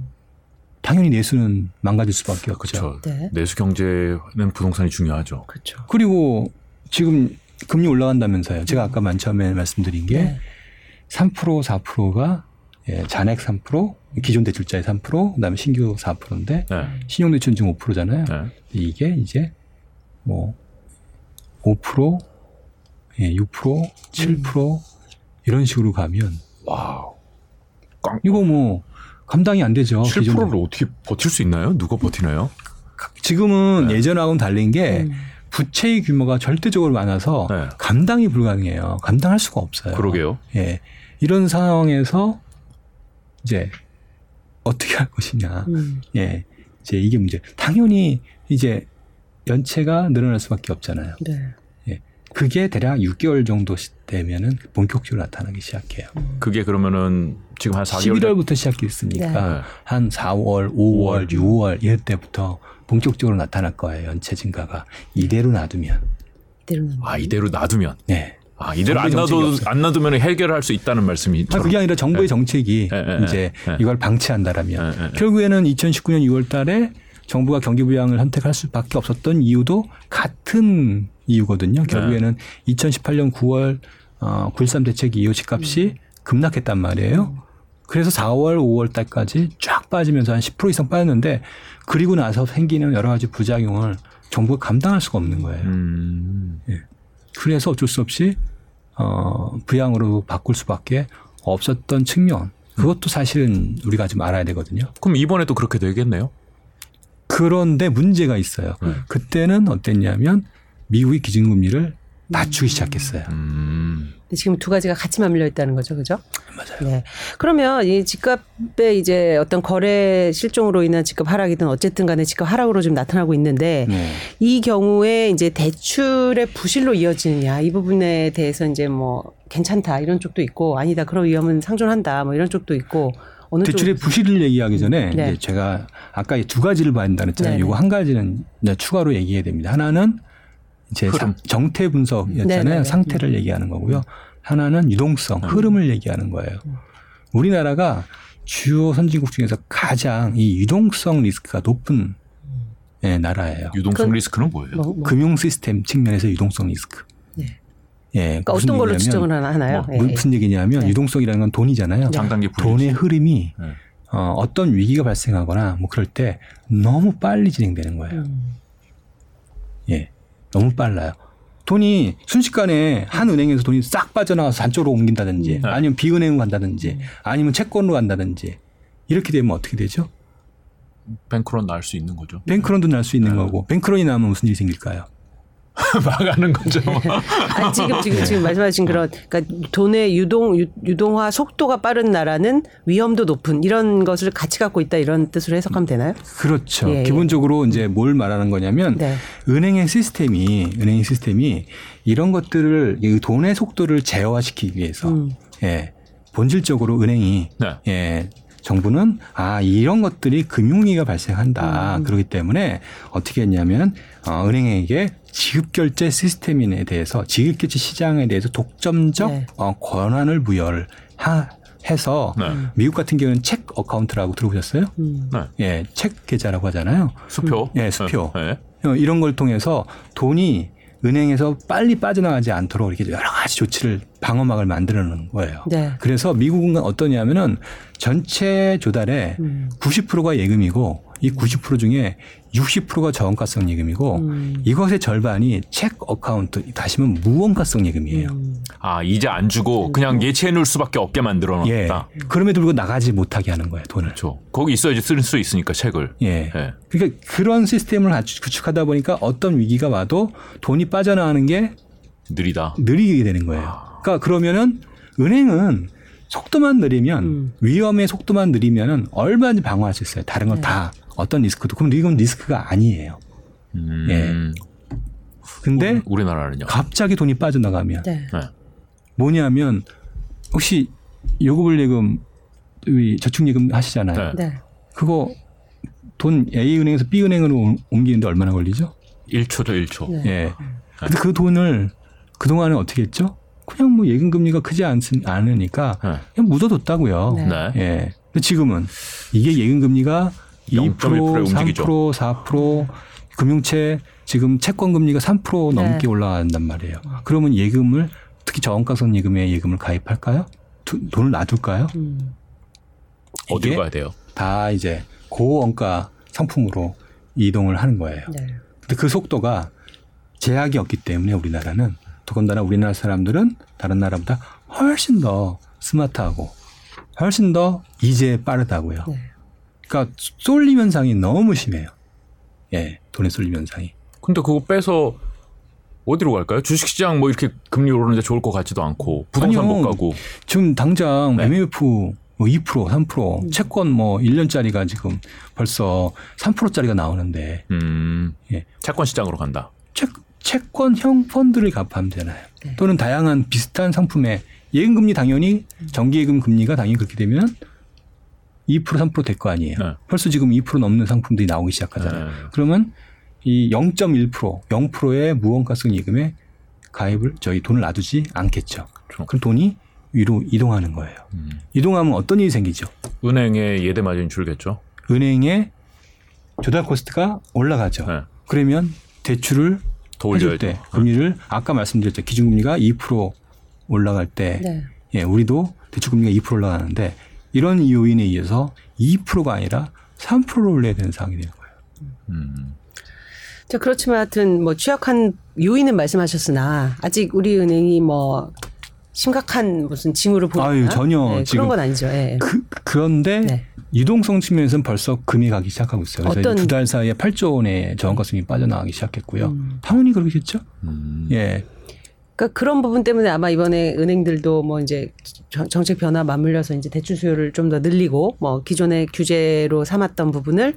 S3: 당연히 내수는 망가질 수밖에 없죠.
S2: 그렇죠.
S1: 네.
S2: 내수 경제는 부동산이 중요하죠.
S1: 그렇죠.
S3: 그리고 지금 금리 올라간다면서요. 제가 아까 맨 처음에 말씀드린 게
S1: 네.
S3: 3% 4%가 예, 잔액 3%, 기존 대출자의 3%, 그다음에 신규 4%인데
S2: 네.
S3: 신용대출은 지금 5%잖아요.
S2: 네.
S3: 이게 이제 뭐 5%, 예, 6%, 7% 이런 식으로 가면
S2: wow. 꽝.
S3: 이거 뭐 감당이 안 되죠.
S2: 7%를 어떻게 버틸 수 있나요? 누가 버티나요?
S3: 지금은
S2: 네.
S3: 예전하고는 다른 게
S1: 음.
S3: 부채의 규모가 절대적으로 많아서
S2: 네.
S3: 감당이 불가능해요. 감당할 수가 없어요.
S2: 그러게요.
S3: 예. 이런 상황에서 이제 어떻게 할 것이냐.
S1: 음.
S3: 예. 이제 이게 문제. 당연히 이제 연체가 늘어날 수밖에 없잖아요.
S1: 네.
S3: 그게 대략 6개월 정도 되면은 본격적으로 나타나기 시작해요.
S2: 그게 그러면은 지금 한 4개월
S3: 11월부터 시작했으니까
S2: 네.
S3: 한 4월, 5월, 6월 이럴 때부터 본격적으로 나타날 거예요. 연체 증가가 이대로 놔두면.
S1: 이대로는
S2: 아 이대로 놔두면
S3: 네.
S2: 아 이대로 안
S3: 없어요.
S2: 안 놔두면 해결할 수 있다는 말씀이
S3: 아, 그게 아니라 정부의
S2: 네.
S3: 정책이
S2: 네, 네,
S3: 이제
S2: 네.
S3: 이걸 방치한다라면
S2: 네, 네.
S3: 결국에는 2019년 2월 달에 정부가 경기 부양을 선택할 수밖에 없었던 이유도 같은 이유거든요. 결국에는 2018년 9월 어, 9.13 대책 이후 집값이 급락했단 말이에요. 그래서 4월, 5월 달까지 쫙 빠지면서 한 10% 이상 빠졌는데 그리고 나서 생기는 여러 가지 부작용을 정부가 감당할 수가 없는 거예요.
S2: 음.
S3: 그래서 어쩔 수 없이 어, 부양으로 바꿀 수밖에 없었던 측면. 그것도 사실은 우리가 좀 알아야 되거든요.
S2: 그럼 이번에도 그렇게 되겠네요.
S3: 그런데 문제가 있어요.
S2: 네.
S3: 그때는 어땠냐면 미국이 기준금리를 낮추기 시작했어요.
S2: 음.
S1: 근데 지금 두 가지가 같이 맞물려 있다는 거죠, 그죠?
S3: 맞아요.
S1: 네. 그러면 이 집값의 이제 어떤 거래 실종으로 인한 집값 하락이든 어쨌든 간에 집값 하락으로 좀 나타나고 있는데
S3: 네.
S1: 이 경우에 이제 대출의 부실로 이어지느냐 이 부분에 대해서 이제 뭐 괜찮다 이런 쪽도 있고 아니다 그런 위험은 상존한다 뭐 이런 쪽도 있고 어느
S3: 대출의
S1: 쪽
S3: 부실을 얘기하기 전에
S1: 네.
S3: 이제 제가 아까 이두 가지를 봐야 된다 그랬잖아요. 이거 한 가지는 이제 추가로 얘기해야 됩니다. 하나는 이제
S2: 흐름.
S3: 사- 정태 분석이었잖아요.
S1: 네네네.
S3: 상태를 얘기하는 거고요. 하나는 유동성, 흐름을 얘기하는 거예요. 우리나라가 주요 선진국 중에서 가장 이 유동성 리스크가 높은 예, 나라예요.
S2: 유동성
S1: 그-
S2: 리스크는 뭐예요?
S1: 뭐, 뭐.
S3: 금융 시스템 측면에서 유동성 리스크.
S1: 네.
S3: 예,
S1: 그러니까
S3: 무슨
S1: 어떤 걸로
S3: 얘기냐면
S1: 추정을 하나 하나요?
S2: 뭐,
S1: 예, 예.
S3: 무슨 얘기냐면
S1: 네.
S3: 유동성이라는 건 돈이잖아요.
S2: 장단기 불
S3: 돈의 흐름이
S2: 네.
S3: 어, 어떤 위기가 발생하거나 뭐 그럴 때 너무 빨리 진행되는 거예요.
S1: 음.
S3: 예, 너무 빨라요. 돈이 순식간에 한 은행에서 돈이 싹 빠져나가서 한쪽으로 옮긴다든지
S2: 네.
S3: 아니면 비은행으로 간다든지
S1: 음.
S3: 아니면 채권으로 간다든지 이렇게 되면 어떻게 되죠?
S2: 뱅크론 날 수 있는 거죠.
S3: 뱅크런도 날 수 있는
S2: 네.
S3: 거고 뱅크런이 나면 무슨 일이 생길까요?
S2: 막아는 거죠.
S1: 아니, 지금 지금 지금 말씀하신 그런 그러니까 돈의 유동 유, 유동화 속도가 빠른 나라는 위험도 높은 이런 것을 같이 갖고 있다 이런 뜻으로 해석하면 되나요?
S3: 그렇죠.
S1: 예, 예.
S3: 기본적으로 이제 뭘 말하는 거냐면
S1: 네.
S3: 은행의 시스템이 은행의 시스템이 이런 것들을 이 돈의 속도를 제어화시키기 위해서
S1: 음.
S3: 예 본질적으로 은행이
S2: 네.
S3: 예 정부는 아 이런 것들이 금융위기가 발생한다
S1: 음.
S3: 그렇기 때문에 어떻게 했냐면 어, 은행에게 지급결제 시스템에 대해서 지급결제 시장에 대해서 독점적
S1: 네.
S3: 어, 권한을 부여를 하, 해서
S2: 네.
S3: 미국 같은 경우는 check account라고 들어보셨어요?
S1: 음.
S2: 네.
S3: 예, 책 계좌라고 하잖아요.
S2: 수표.
S3: 예, 수표.
S2: 네.
S3: 어, 이런 걸 통해서 돈이 은행에서 빨리 빠져나가지 않도록 이렇게 여러 가지 조치를 방어막을 만들어 놓은 거예요.
S1: 네.
S3: 그래서 미국은 어떠냐면은 전체 조달의
S1: 음.
S3: 90%가 예금이고 이 90% 중에 60%가 저원가성 예금이고
S1: 음.
S3: 이것의 절반이 check account 다시 면 무원가성 예금이에요.
S1: 음.
S2: 아 이제 안 주고 그냥 예치해 놓을 수밖에 없게 만들어
S3: 예.
S2: 놨다.
S3: 그럼에도 불구하고 나가지 못하게 하는 거예요, 돈을.
S2: 그렇죠. 거기 있어야지 쓸 수 있으니까 check를.
S3: 예.
S2: 예.
S3: 그러니까 그런 시스템을 구축하다 보니까 어떤 위기가 와도 돈이 빠져나가는 게
S2: 느리다.
S3: 느리게 되는 거예요. 그러니까 그러면은 은행은 속도만 느리면
S1: 음.
S3: 위험의 속도만 느리면은 얼마든지 방어할 수 있어요. 다른 건다 어떤 리스크도 그럼 이건 리스크가 아니에요.
S2: 음.
S3: 예. 근데
S2: 우- 우리나라는요.
S3: 갑자기 돈이 빠져나가면
S1: 네.
S2: 네.
S3: 뭐냐면 혹시 요금을 예금 우리 저축예금 하시잖아요.
S2: 네.
S1: 네.
S3: 그거 돈 A 은행에서 B 은행으로 옮- 옮기는데 얼마나 걸리죠?
S2: 1초죠, 1초.
S1: 네.
S3: 예. 근데 그 돈을 그동안에 어떻게 했죠? 그냥 뭐 예금 금리가 크지 않, 않으니까
S2: 네.
S3: 그냥 묻어뒀다고요.
S1: 네.
S2: 네.
S3: 예. 근데 지금은 이게 예금 금리가 2%,
S2: 0.1%에 움직이죠.
S3: 3%, 4% 금융채 지금 채권 금리가 3%
S1: 네.
S3: 넘게 올라간단 말이에요. 그러면 예금을 특히 저원가성 예금에 예금을 가입할까요? 두- 돈을 놔둘까요?
S1: 음.
S3: 이게
S2: 가야 돼요?
S3: 다 이제 고원가 상품으로 이동을 하는 거예요.
S1: 네.
S3: 근데 그 속도가 제약이 없기 때문에 우리나라는 더군다나 우리나라 사람들은 다른 나라보다 훨씬 더 스마트하고 훨씬 더 이제 빠르다고요.
S1: 네.
S3: 그러니까 쏠림 현상이 너무 심해요. 예, 돈의 쏠림 현상이.
S2: 근데 그거 빼서 어디로 갈까요? 주식시장 뭐 이렇게 금리 오르는데 좋을 것 같지도 않고 부동산
S3: 아니요.
S2: 못 가고
S3: 지금 당장
S2: 네.
S3: MMF 뭐 2%, 3%, 채권 뭐 1년짜리가 지금 벌써 3%짜리가 나오는데
S2: 음,
S3: 예.
S2: 채권 시장으로 간다.
S3: 채, 채권형 펀드를 갚으면 되나요?
S1: 네.
S3: 또는 다양한 비슷한 상품의 예금금리 당연히 정기예금 금리가 당연히 그렇게 되면 2% 3%될 거 아니에요.
S2: 네.
S3: 벌써 지금 2% 넘는 상품들이 나오기 시작하잖아요.
S2: 네.
S3: 그러면 이 0.1% 0%의 무언가성 예금에 가입을 저희 돈을 놔두지 않겠죠.
S2: 그렇죠.
S3: 그럼 돈이 위로 이동하는 거예요.
S2: 음.
S3: 이동하면 어떤 일이 생기죠?
S2: 은행의 예대 마진이 줄겠죠.
S3: 은행의 조달 코스트가 올라가죠.
S2: 네.
S3: 그러면 대출을
S2: 더
S3: 해줄
S2: 올려야죠.
S3: 때 금리를 아까 말씀드렸죠. 기준금리가 2% 올라갈 때
S1: 네.
S3: 예, 우리도 대출금리가 2% 올라가는데 이런 요인에 의해서 2%가 아니라 3%를 올려야 되는 상황이 되는 거예요.
S2: 음.
S1: 자, 그렇지만 하여튼 뭐 취약한 요인은 말씀하셨으나 아직 우리 은행이 뭐 심각한 무슨 징후를 보이나
S3: 아유, 전혀
S1: 네,
S3: 지금
S1: 그런 건 아니죠. 예.
S3: 그, 그런데
S1: 네.
S3: 유동성 측면에서는 벌써 금이 가기 시작하고 있어요. 그래서 두 달 사이에 8조 원의 저원가성이 빠져나가기 시작했고요.
S1: 음.
S3: 당연히 그러겠죠.
S2: 음.
S3: 예.
S1: 그러니까 그런 부분 때문에 아마 이번에 은행들도 뭐 이제 정- 정책 변화 맞물려서 이제 대출 수요를 좀 더 늘리고 뭐 기존의 규제로 삼았던 부분을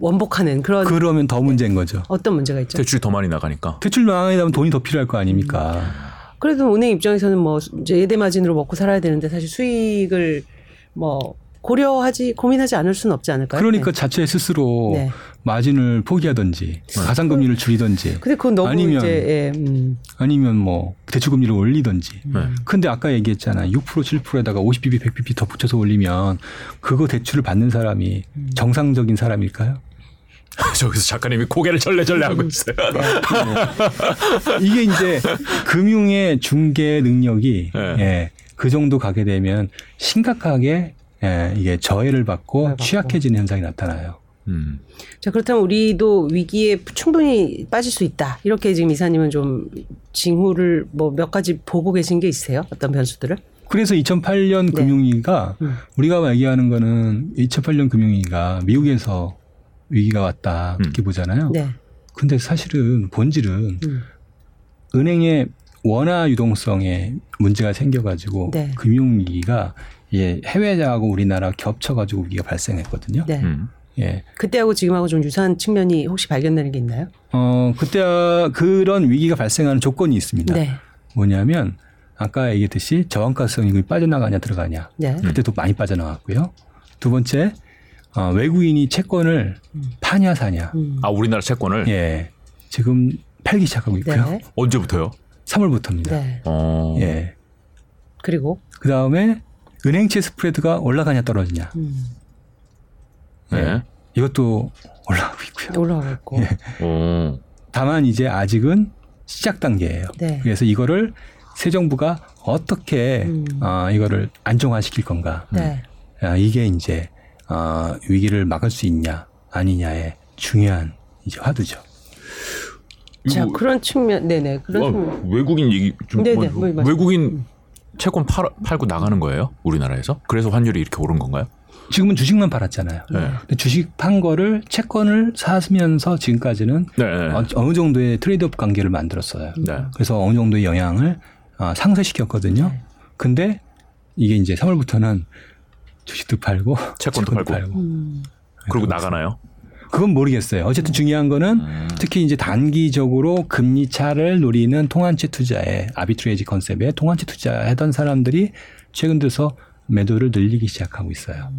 S1: 원복하는 그런
S3: 그러면 더 문제인 거죠.
S1: 어떤 문제가 있죠?
S2: 대출이 더 많이 나가니까.
S3: 대출 망하게 되면 돈이 더 필요할 거 아닙니까?
S1: 그래도 은행 입장에서는 뭐 이제 예대 마진으로 먹고 살아야 되는데 사실 수익을 뭐 고려하지 고민하지 않을 수는 없지 않을까요?
S3: 그러니까
S1: 네.
S3: 자체 스스로
S1: 네.
S3: 마진을 포기하든지 가상금리를 줄이든지
S1: 근데 그건 너무
S3: 아니면-
S1: 이제 예, 음.
S3: 아니면 뭐 대출금리를 올리든지.
S2: 네.
S3: 근데 아까 얘기했잖아. 6% 7%에다가 50bp, 100bp 더 붙여서 올리면 그거 대출을 받는 사람이
S1: 음.
S3: 정상적인 사람일까요?
S2: 저기서 작가님이 고개를 절레절레 하고
S1: 음.
S2: 있어요.
S3: 이게 이제 금융의 중개 능력이
S2: 네.
S3: 예, 그 정도 가게 되면 심각하게 예, 이게 저해를 받고
S1: 저해받고.
S3: 취약해지는 현상이 나타나요.
S2: 음.
S1: 자 그렇다면 우리도 위기에 충분히 빠질 수 있다 이렇게 지금 이사님은 좀 징후를 뭐 몇 가지 보고 계신 게 있으세요? 어떤 변수들을?
S3: 그래서 2008년
S1: 네.
S3: 금융위기가
S1: 음.
S3: 우리가 얘기하는 거는 2008년 금융위기가 미국에서 위기가 왔다 이렇게 보잖아요.
S1: 네.
S3: 근데 사실은 본질은
S1: 음.
S3: 은행의 원화 유동성에 문제가 생겨가지고
S1: 네.
S3: 금융위기가 예, 해외하고 우리나라 겹쳐가지고 위기가 발생했거든요.
S1: 네.
S2: 음.
S3: 예.
S1: 그때하고 지금하고 좀 유사한 측면이 혹시 발견되는 게 있나요?
S3: 어, 그때 그런 위기가 발생하는 조건이 있습니다.
S1: 네.
S3: 뭐냐면 아까 얘기했듯이 저원가성이 빠져나가냐 들어가냐.
S1: 네.
S3: 그때도 많이 빠져나갔고요. 두 번째 어, 외국인이 채권을 파냐 사냐.
S1: 음.
S2: 아 우리나라 채권을
S3: 예. 지금 팔기 시작하고 있고요.
S1: 네.
S2: 언제부터요?
S3: 3월부터입니다.
S1: 네.
S2: 어.
S3: 예.
S1: 그리고
S3: 그 다음에 은행채 스프레드가 올라가냐 떨어지냐.
S1: 음.
S2: 네.
S3: 이것도 올라가고 있고요.
S1: 올라가고 있고.
S3: 예.
S2: 어.
S3: 다만 이제 아직은 시작 단계예요.
S1: 네.
S3: 그래서 이거를 새 정부가 어떻게
S1: 음.
S3: 어, 이거를 안정화시킬 건가.
S1: 네.
S3: 아, 이게 이제 어, 위기를 막을 수 있냐 아니냐의 중요한 이제 화두죠.
S1: 자 그런 측면, 네네 그런
S2: 어,
S1: 측면.
S2: 외국인 얘기 좀
S1: 네네,
S2: 뭐, 외국인 채권 팔, 팔고 나가는 거예요? 우리나라에서? 그래서 환율이 이렇게 오른 건가요?
S3: 지금은 주식만 팔았잖아요.
S2: 네.
S3: 근데 주식 판 거를 채권을 사면서 지금까지는
S2: 네.
S3: 어, 어느 정도의 trade-off 관계를 만들었어요.
S2: 네.
S3: 그래서 어느 정도의 영향을 어, 상쇄시켰거든요.
S1: 네.
S3: 근데 이게 이제 3월부터는 주식도 팔고
S2: 채권도 팔고.
S1: 음.
S2: 그리고 나가나요?
S3: 그건 모르겠어요. 어쨌든 중요한 거는
S2: 음.
S3: 특히 이제 단기적으로 금리 차를 노리는 통안채 투자에 arbitrage concept에 통안채 투자하던 사람들이 최근 들어서 매도를 늘리기 시작하고 있어요.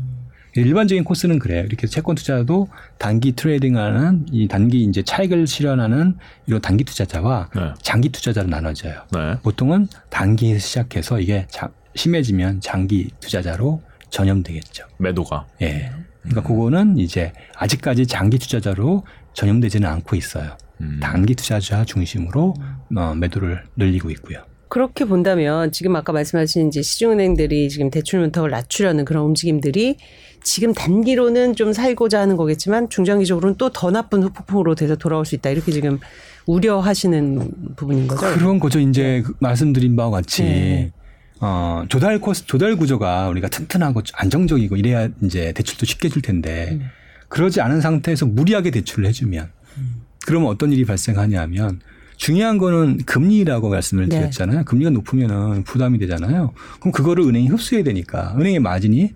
S3: 일반적인 코스는 그래요. 이렇게 채권 투자도 단기 트레이딩하는 이 단기 이제 차익을 실현하는 이런 단기 투자자와
S2: 네.
S3: 장기 투자자로 나눠져요.
S2: 네.
S3: 보통은 단기에서 시작해서 이게 자- 심해지면 장기 투자자로 전염되겠죠.
S2: 매도가.
S3: 예. 그러니까 그거는 이제 아직까지 장기 투자자로 전염되지는 않고 있어요.
S2: 음.
S3: 단기 투자자 중심으로 어, 매도를 늘리고 있고요.
S1: 그렇게 본다면 지금 아까 말씀하신 이제 시중은행들이 지금 대출 문턱을 낮추려는 그런 움직임들이 지금 단기로는 좀 살고자 하는 거겠지만 중장기적으로는 또 더 나쁜 후폭풍으로 돼서 돌아올 수 있다 이렇게 지금 우려하시는 부분인 거죠.
S3: 그런 거죠. 이제 그 말씀드린 바와 같이
S1: 네.
S3: 어, 조달 코스, 조달 구조가 우리가 튼튼하고 안정적이고 이래야 이제 대출도 쉽게 줄 텐데
S1: 음.
S3: 그러지 않은 상태에서 무리하게 대출을 해주면 그러면 어떤 일이 발생하냐면 중요한 거는 금리라고 말씀을
S1: 네.
S3: 드렸잖아요. 금리가 높으면은 부담이 되잖아요. 그럼 그거를 은행이 흡수해야 되니까 은행의 마진이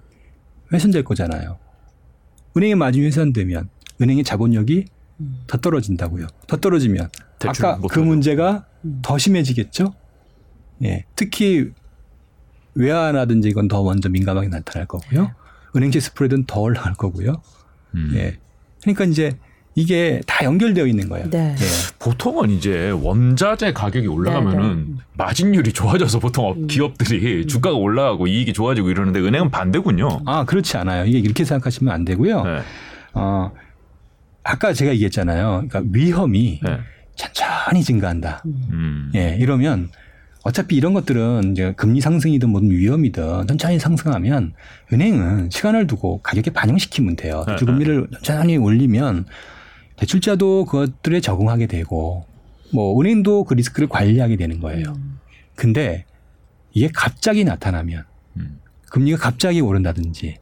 S3: 훼손될 거잖아요. 은행의 마진이 훼손되면 은행의 자본력이 더 떨어진다고요. 더 떨어지면
S2: 대출
S3: 아까 못그
S2: 하죠.
S3: 문제가 더 심해지겠죠. 예, 특히 외화라든지 이건 더 먼저 민감하게 나타날 거고요. 은행채 스프레드는 더 올라갈 거고요.
S2: 음.
S3: 예, 그러니까 이제 이게 다 연결되어 있는 거예요.
S1: 네.
S3: 예.
S2: 보통은 이제 원자재 가격이 올라가면은 마진율이 좋아져서 보통 기업들이 주가가 올라가고 이익이 좋아지고 이러는데 은행은 반대군요.
S3: 아 그렇지 않아요. 이게 이렇게 생각하시면 안 되고요.
S2: 네.
S3: 어, 아까 제가 얘기했잖아요. 그러니까 위험이
S2: 네.
S3: 천천히 증가한다.
S2: 음.
S3: 예, 이러면 어차피 이런 것들은 이제 금리 상승이든 뭐든 위험이든 천천히 상승하면 은행은 시간을 두고 가격에 반영시키면 돼요.
S2: 네,
S3: 대출 금리를 천천히 올리면 대출자도 그것들에 적응하게 되고 뭐 은행도 그 리스크를 관리하게 되는 거예요. 근데 이게 갑자기 나타나면
S2: 음.
S3: 금리가 갑자기 오른다든지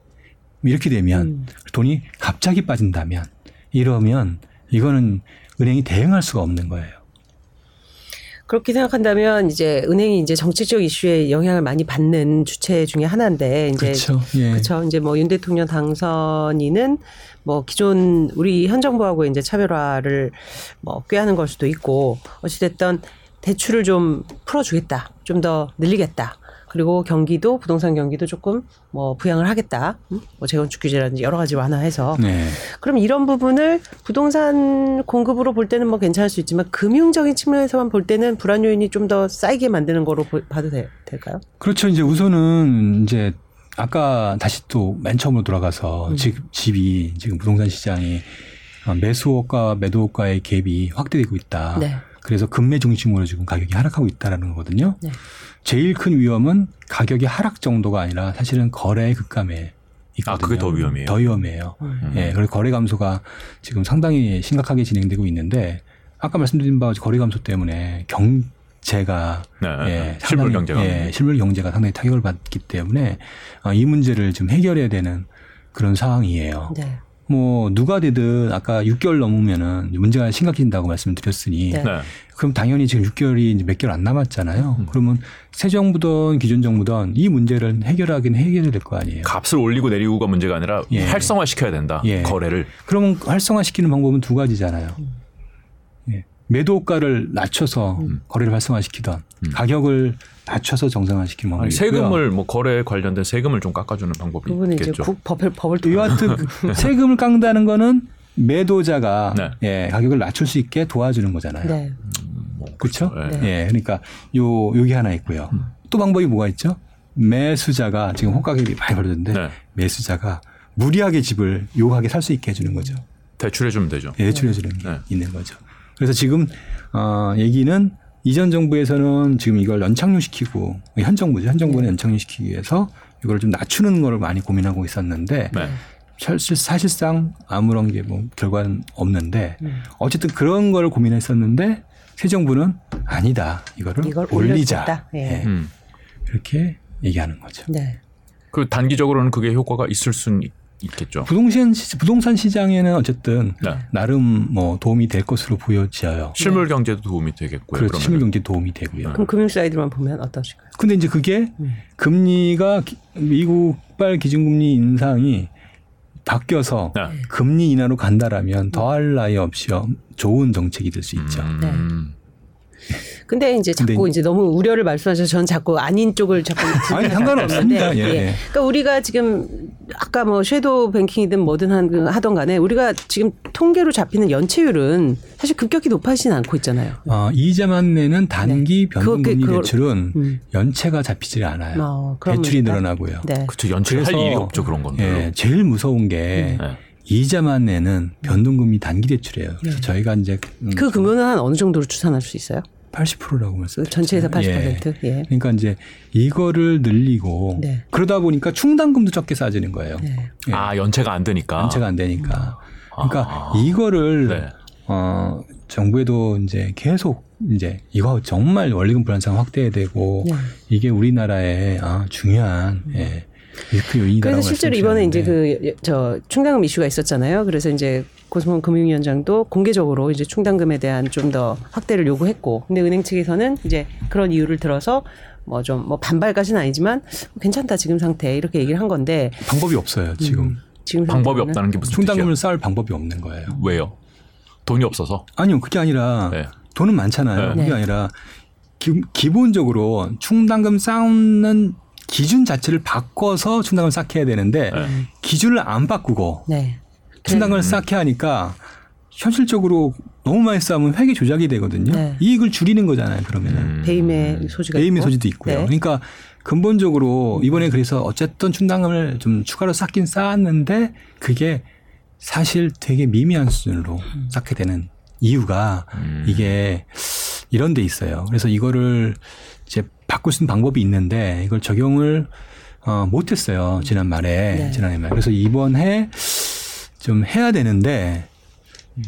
S3: 이렇게 되면
S1: 음.
S3: 돈이 갑자기 빠진다면 이러면 이거는 은행이 대응할 수가 없는 거예요.
S1: 그렇게 생각한다면 이제 은행이 이제 정치적 이슈에 영향을 많이 받는 주체 중에 하나인데 이제
S3: 그렇죠. 예.
S1: 그렇죠. 이제 뭐 윤 대통령 당선인은 뭐 기존 우리 현 정부하고 이제 차별화를 뭐 꾀하는 걸 수도 있고 어찌됐든 대출을 좀 풀어주겠다, 좀 더 늘리겠다. 그리고 경기도 부동산 경기도 조금 뭐 부양을 하겠다. 음? 뭐 재건축 규제라든지 여러 가지 완화해서
S3: 네.
S1: 그럼 이런 부분을 부동산 공급으로 볼 때는 뭐 괜찮을 수 있지만 금융적인 측면에서만 볼 때는 불안 요인이 좀 더 쌓이게 만드는 거로 보- 봐도 돼- 될까요?
S3: 그렇죠. 이제 우선은 이제 아까 다시 또 맨 처음으로 돌아가서
S1: 음.
S3: 집, 집이 지금 부동산 시장이 어, 매수호가 매도호가의 갭이 확대되고 있다.
S1: 네.
S3: 그래서 금매 중심으로 지금 가격이 하락하고 있다라는 거거든요.
S1: 네.
S3: 제일 큰 위험은 가격의 하락 정도가 아니라 사실은 거래의 급감에 있거든요.
S2: 아, 그게 더 위험해요?
S3: 더 위험해요.
S1: 음.
S3: 예, 그래서 거래 감소가 지금 상당히 심각하게 진행되고 있는데 아까 말씀드린 바와 같이 거래 감소 때문에 경제가
S2: 네.
S3: 예,
S2: 실물
S3: 상당히,
S2: 경제가.
S3: 예, 실물 경제가 상당히 타격을 받기 때문에 아, 이 문제를 좀 해결해야 되는 그런 상황이에요.
S1: 네.
S3: 뭐 누가 되든 아까 6개월 넘으면은 문제가 심각해진다고 말씀드렸으니
S1: 네.
S2: 네.
S3: 그럼 당연히 지금 6개월이 이제 몇 개월 안 남았잖아요.
S2: 음.
S3: 그러면 새 정부든 기존 정부든 이 문제를 해결하긴 해결해야 될거 아니에요.
S2: 값을 올리고 내리고가 문제가 아니라
S3: 예.
S2: 활성화 시켜야 된다.
S3: 예.
S2: 거래를.
S3: 그러면 활성화 시키는 방법은 두 가지잖아요.
S1: 음.
S3: 예. 매도가를 낮춰서 거래를 활성화시키던
S2: 음.
S3: 가격을 낮춰서 정상화시키는 방법이 있고요.
S2: 세금을 뭐 거래 관련된 세금을 좀 깎아주는 방법이
S1: 이제
S2: 있겠죠.
S1: 국, 법을 법을 통
S3: 여하튼 세금을 깎는다는 거는 매도자가
S2: 네.
S3: 예, 가격을 낮출 수 있게 도와주는 거잖아요.
S1: 네.
S3: 그렇죠?
S2: 네.
S1: 네.
S3: 예, 그러니까 요 여기 하나 있고요. 또 방법이 뭐가 있죠? 매수자가 지금 호가격이 많이 벌어졌는데
S2: 네.
S3: 매수자가 무리하게 집을 요하게 살 수 있게 해주는 거죠.
S2: 대출해주면 되죠.
S3: 예, 대출해주는 게
S2: 네.
S3: 있는 거죠. 그래서 지금 어, 얘기는 이전 정부에서는 지금 이걸 연착륙시키고 현 정부죠. 현 정부는 연착륙시키기 위해서 이걸 좀 낮추는 거를 많이 고민하고 있었는데
S2: 네.
S3: 사실, 사실상 아무런 게 뭐 결과는 없는데
S1: 음.
S3: 어쨌든 그런 걸 고민했었는데 새 정부는 아니다. 이거를
S1: 이걸
S3: 올리자.
S1: 예.
S3: 예,
S2: 음.
S3: 이렇게 얘기하는 거죠.
S1: 네.
S2: 그 단기적으로는 그게 효과가 있을 수는 있- 있겠죠.
S3: 부동산 시, 부동산 시장에는 어쨌든
S2: 네.
S3: 나름 뭐 도움이 될 것으로 보여져요.
S2: 실물 경제도 도움이 되겠고요.
S3: 그렇죠.
S2: 그러면은.
S3: 실물 경제 도움이 되고요.
S1: 그럼 금융 사이드만 보면 어떠실까요?
S3: 근데 이제 그게
S1: 음.
S3: 금리가 기- 미국발 기준금리 인상이 바뀌어서
S2: 네.
S3: 금리 인하로 간다라면 더할 나위 없이 좋은 정책이 될 수 있죠.
S2: 음.
S1: 근데 이제
S3: 근데
S1: 자꾸 이제 너무 우려를 말씀하셔서 저는 자꾸 아닌 쪽을 자꾸
S3: 아니, 상관없습니다. 예, 예.
S1: 그러니까 우리가 지금 아까 뭐 섀도우 뱅킹이든 뭐든 한- 하던 간에 우리가 지금 통계로 잡히는 연체율은 사실 급격히 높아지진 않고 있잖아요.
S3: 어, 이자만 내는 단기
S1: 그거-
S3: 변동금리
S1: 그거-
S3: 대출은
S1: 음.
S3: 연체가 잡히질 않아요.
S1: 어,
S3: 대출이
S1: 문제다.
S3: 늘어나고요.
S1: 네.
S2: 그렇죠. 연체할 일이 없죠. 그런 건데.
S3: 예, 제일 무서운 게
S2: 네.
S3: 이자만 내는 변동금리 단기 대출이에요. 그래서
S1: 네.
S3: 저희가 이제 음,
S1: 그 금액은 한 어느 정도로 추산할 수 있어요?
S3: 80%라고 말씀.
S1: 전체에서 80%?
S3: 예.
S1: 예.
S3: 그러니까 이제 이거를 늘리고
S1: 네.
S3: 그러다 보니까 충당금도 적게 싸지는 거예요.
S1: 네.
S3: 예.
S2: 아 연체가 안 되니까.
S3: 연체가 안 되니까. 그러니까
S2: 아.
S3: 이거를
S2: 네.
S3: 어 정부에도 이제 계속 이제 이거 정말 원리금 불안상 확대해야 되고
S1: 네.
S3: 이게 우리나라의 아, 중요한 예, 리스크 요인이라고
S1: 그래서 실제로 이번에 이제 그 저 충당금 이슈가 있었잖아요. 그래서 이제 고승원 금융위원장도 공개적으로 이제 충당금에 대한 좀 더 확대를 요구했고, 근데 은행 측에서는 이제 그런 이유를 들어서 뭐좀뭐 반발까지는 아니지만 괜찮다 지금 상태 이렇게 얘기를 한 건데
S3: 방법이 없어요 지금
S1: 음, 지금
S2: 방법이 없다는 게 무슨
S3: 충당금을? 쌓을 방법이 없는 거예요.
S2: 왜요? 돈이 없어서.
S3: 아니요 그게 아니라
S2: 네.
S3: 돈은 많잖아요.
S1: 네.
S3: 그게 아니라 기, 본적으로 충당금 쌓는 기준 자체를 바꿔서 충당금을 쌓게 해야 되는데
S2: 네.
S3: 기준을 안 바꾸고
S1: 네.
S3: 충당금을 쌓게 하니까 현실적으로 너무 많이 쌓으면 회계 조작이 되거든요.
S1: 네.
S3: 이익을 줄이는 거잖아요. 그러면은
S2: 음.
S1: 배임의 소지가
S3: 배임의
S1: 있고.
S3: 소지도 있고요.
S1: 네.
S3: 그러니까 근본적으로 이번에 그래서 어쨌든 충당금을 좀 추가로 쌓긴 쌓았는데 그게 사실 되게 미미한 수준으로
S1: 음.
S3: 쌓게 되는 이유가
S2: 음.
S3: 이게 이런 데 있어요. 그래서 이거를 이제 바꿀 수 있는 방법이 있는데 이걸 적용을 어, 못했어요. 지난 말에
S1: 네.
S3: 지난해 말. 그래서 이번에 좀 해야 되는데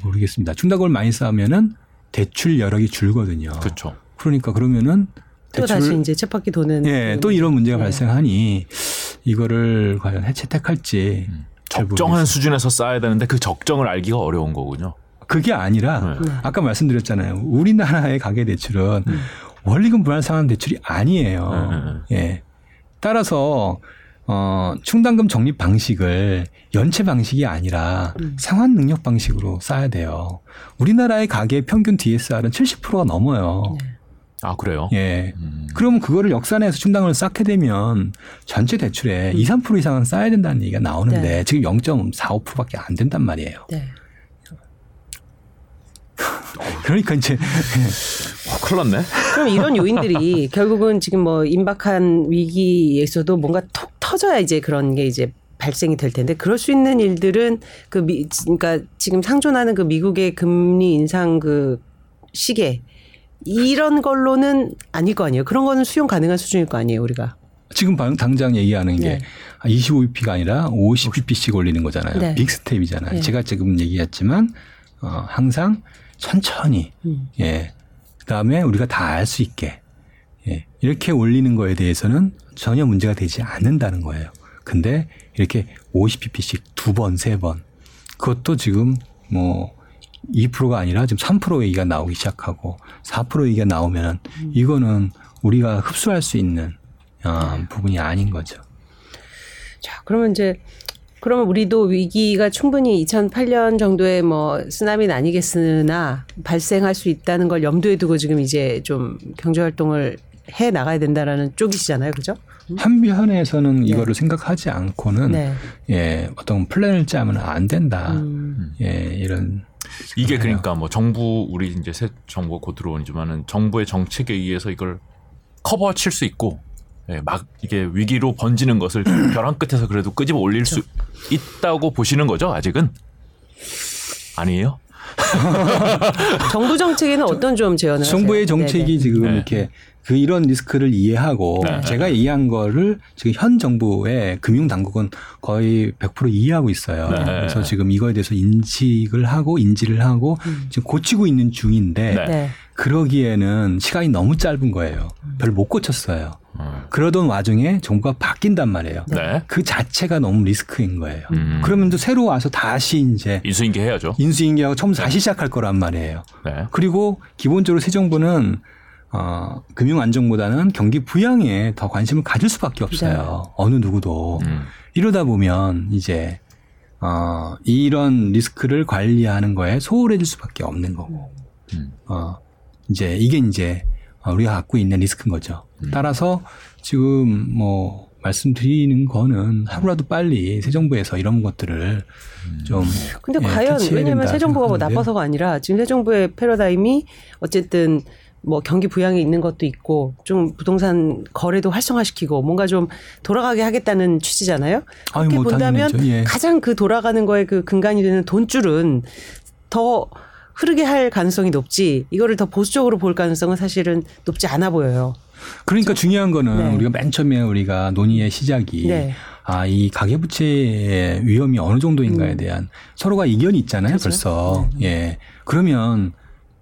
S3: 모르겠습니다. 충당금을 많이 쌓으면은 대출 여력이 줄거든요.
S2: 그렇죠.
S3: 그러니까 그러면은
S1: 또 다시 이제 쳇바퀴 도는
S3: 예, 또 이런 문제가
S1: 네.
S3: 발생하니 이거를 과연 해체택할지 잘
S2: 적정한. 수준에서 쌓아야 되는데 그 적정을 알기가 어려운 거군요.
S3: 그게 아니라
S2: 네.
S3: 아까 말씀드렸잖아요. 우리나라의 가계 대출은 원리금 불안상환 대출이 아니에요.
S2: 네,
S3: 예. 따라서 어, 충당금 적립 방식을 연체 방식이 아니라 상환 능력 방식으로 쌓아야 돼요. 우리나라의 가계 평균 DSR은 70%가 넘어요.
S2: 아 그래요?
S3: 예.
S2: 음.
S3: 그러면 그거를 역산해서 충당금을 쌓게 되면 전체 대출에 2, 3% 이상은 쌓아야 된다는 얘기가 나오는데
S1: 네.
S3: 지금 0.45%밖에 안 된단 말이에요.
S1: 네.
S3: 그러니까 이제
S2: 어, 큰일 났네.
S1: 그럼 이런 요인들이 결국은 지금 뭐 임박한 위기에서도 뭔가 톡 터져야 이제 그런 게 이제 발생이 될 텐데 그럴 수 있는 일들은 그 미, 그러니까 지금 상존하는 그 미국의 금리 인상 그 시계 이런 걸로는 아닐 거 아니에요. 그런 거는 수용 가능한 수준일 거 아니에요, 우리가.
S3: 지금 방- 당장 얘기하는 게
S1: 네.
S3: 25bp가 아니라 50bp씩 올리는 거잖아요.
S1: 네.
S3: big step이잖아요.
S1: 네.
S3: 제가 지금 얘기했지만 어, 항상 천천히
S1: 음.
S3: 예. 그다음에 우리가 다 알 수 있게 예. 이렇게 올리는 거에 대해서는 전혀 문제가 되지 않는다는 거예요. 근데 이렇게 50pp씩 두 번, 세 번. 그것도 지금 뭐 2%가 아니라 지금 3% 얘기가 나오기 시작하고 4% 얘기가 나오면은 이거는 우리가 흡수할 수 있는 어, 부분이 아닌 거죠.
S1: 자, 그러면 이제 그러면 우리도 위기가 충분히 2008년 정도의 뭐 쓰나미는 아니겠으나 발생할 수 있다는 걸 염두에 두고 지금 이제 좀 경제 활동을 해 나가야 된다라는 쪽이시잖아요. 그죠?
S3: 한편에서는 이거를 생각하지 않고는
S1: 네.
S3: 예, 어떤 플랜을 짜면 안 된다.
S1: 음.
S3: 예, 이런
S2: 이게 그러니까 뭐 정부 우리 이제 새 정부가 곧 들어오지만은 정부의 정책에 의해서 이걸 커버 칠 수 있고 예, 막 이게 위기로 번지는 것을 벼랑 끝에서 그래도 끄집어 올릴 수 있다고 보시는 거죠 아직은 아니에요?
S1: 정부 정책에는 어떤 좀 제언을
S3: 정부의
S1: 하세요?
S3: 정책이
S1: 네네.
S3: 지금
S2: 네.
S3: 이렇게 그 이런 리스크를 이해하고
S2: 네.
S3: 제가 이해한 거를 지금 현 정부의 금융 당국은 거의 100% 이해하고 있어요.
S2: 네.
S3: 그래서 지금 이거에 대해서 인식을 하고 인지를 하고 지금 고치고 있는 중인데
S2: 네.
S1: 네.
S3: 그러기에는 시간이 너무 짧은 거예요. 별로 못 고쳤어요.
S2: 음.
S3: 그러던 와중에 정부가 바뀐단 말이에요.
S2: 네.
S3: 그 자체가 너무 리스크인 거예요.
S2: 음.
S3: 그러면 또 새로 와서 다시 이제
S2: 인수인계 해야죠.
S3: 인수인계하고 처음 다시 시작할 거란 말이에요.
S2: 네.
S3: 그리고 기본적으로 새 정부는 어, 금융 안정보다는 경기 부양에 더 관심을 가질 수밖에 없어요. 어느 누구도
S2: 음.
S3: 이러다 보면 이제 어, 이런 리스크를 관리하는 거에 소홀해질 수밖에 없는 거고,
S2: 음.
S3: 어, 이제 이게 이제 어, 우리가 갖고 있는 리스크인 거죠. 따라서 지금 뭐 말씀드리는 거는 하루라도 빨리 새 정부에서 이런 것들을 좀
S1: 근데
S3: 예,
S1: 과연 왜냐하면 새 정부가 뭐. 나빠서가 아니라 지금 새 정부의 패러다임이 어쨌든 뭐 경기 부양에 있는 것도 있고 좀 부동산 거래도 활성화시키고 뭔가 좀 돌아가게 하겠다는 취지잖아요.
S3: 아유,
S1: 그렇게
S3: 뭐
S1: 본다면.
S3: 예.
S1: 가장 그 돌아가는 거에 그 근간이 되는 돈줄은 더 흐르게 할 가능성이 높지 이거를 더 보수적으로 볼 가능성은 사실은 높지 않아 보여요.
S3: 그러니까 중요한 거는
S1: 네.
S3: 우리가 맨 처음에 우리가 논의의 시작이
S1: 네.
S3: 아, 이 가계부채의 위험이 어느 정도인가에
S1: 음.
S3: 대한 서로가 이견이 있잖아요,
S1: 그렇죠.
S3: 벌써. 예. 그러면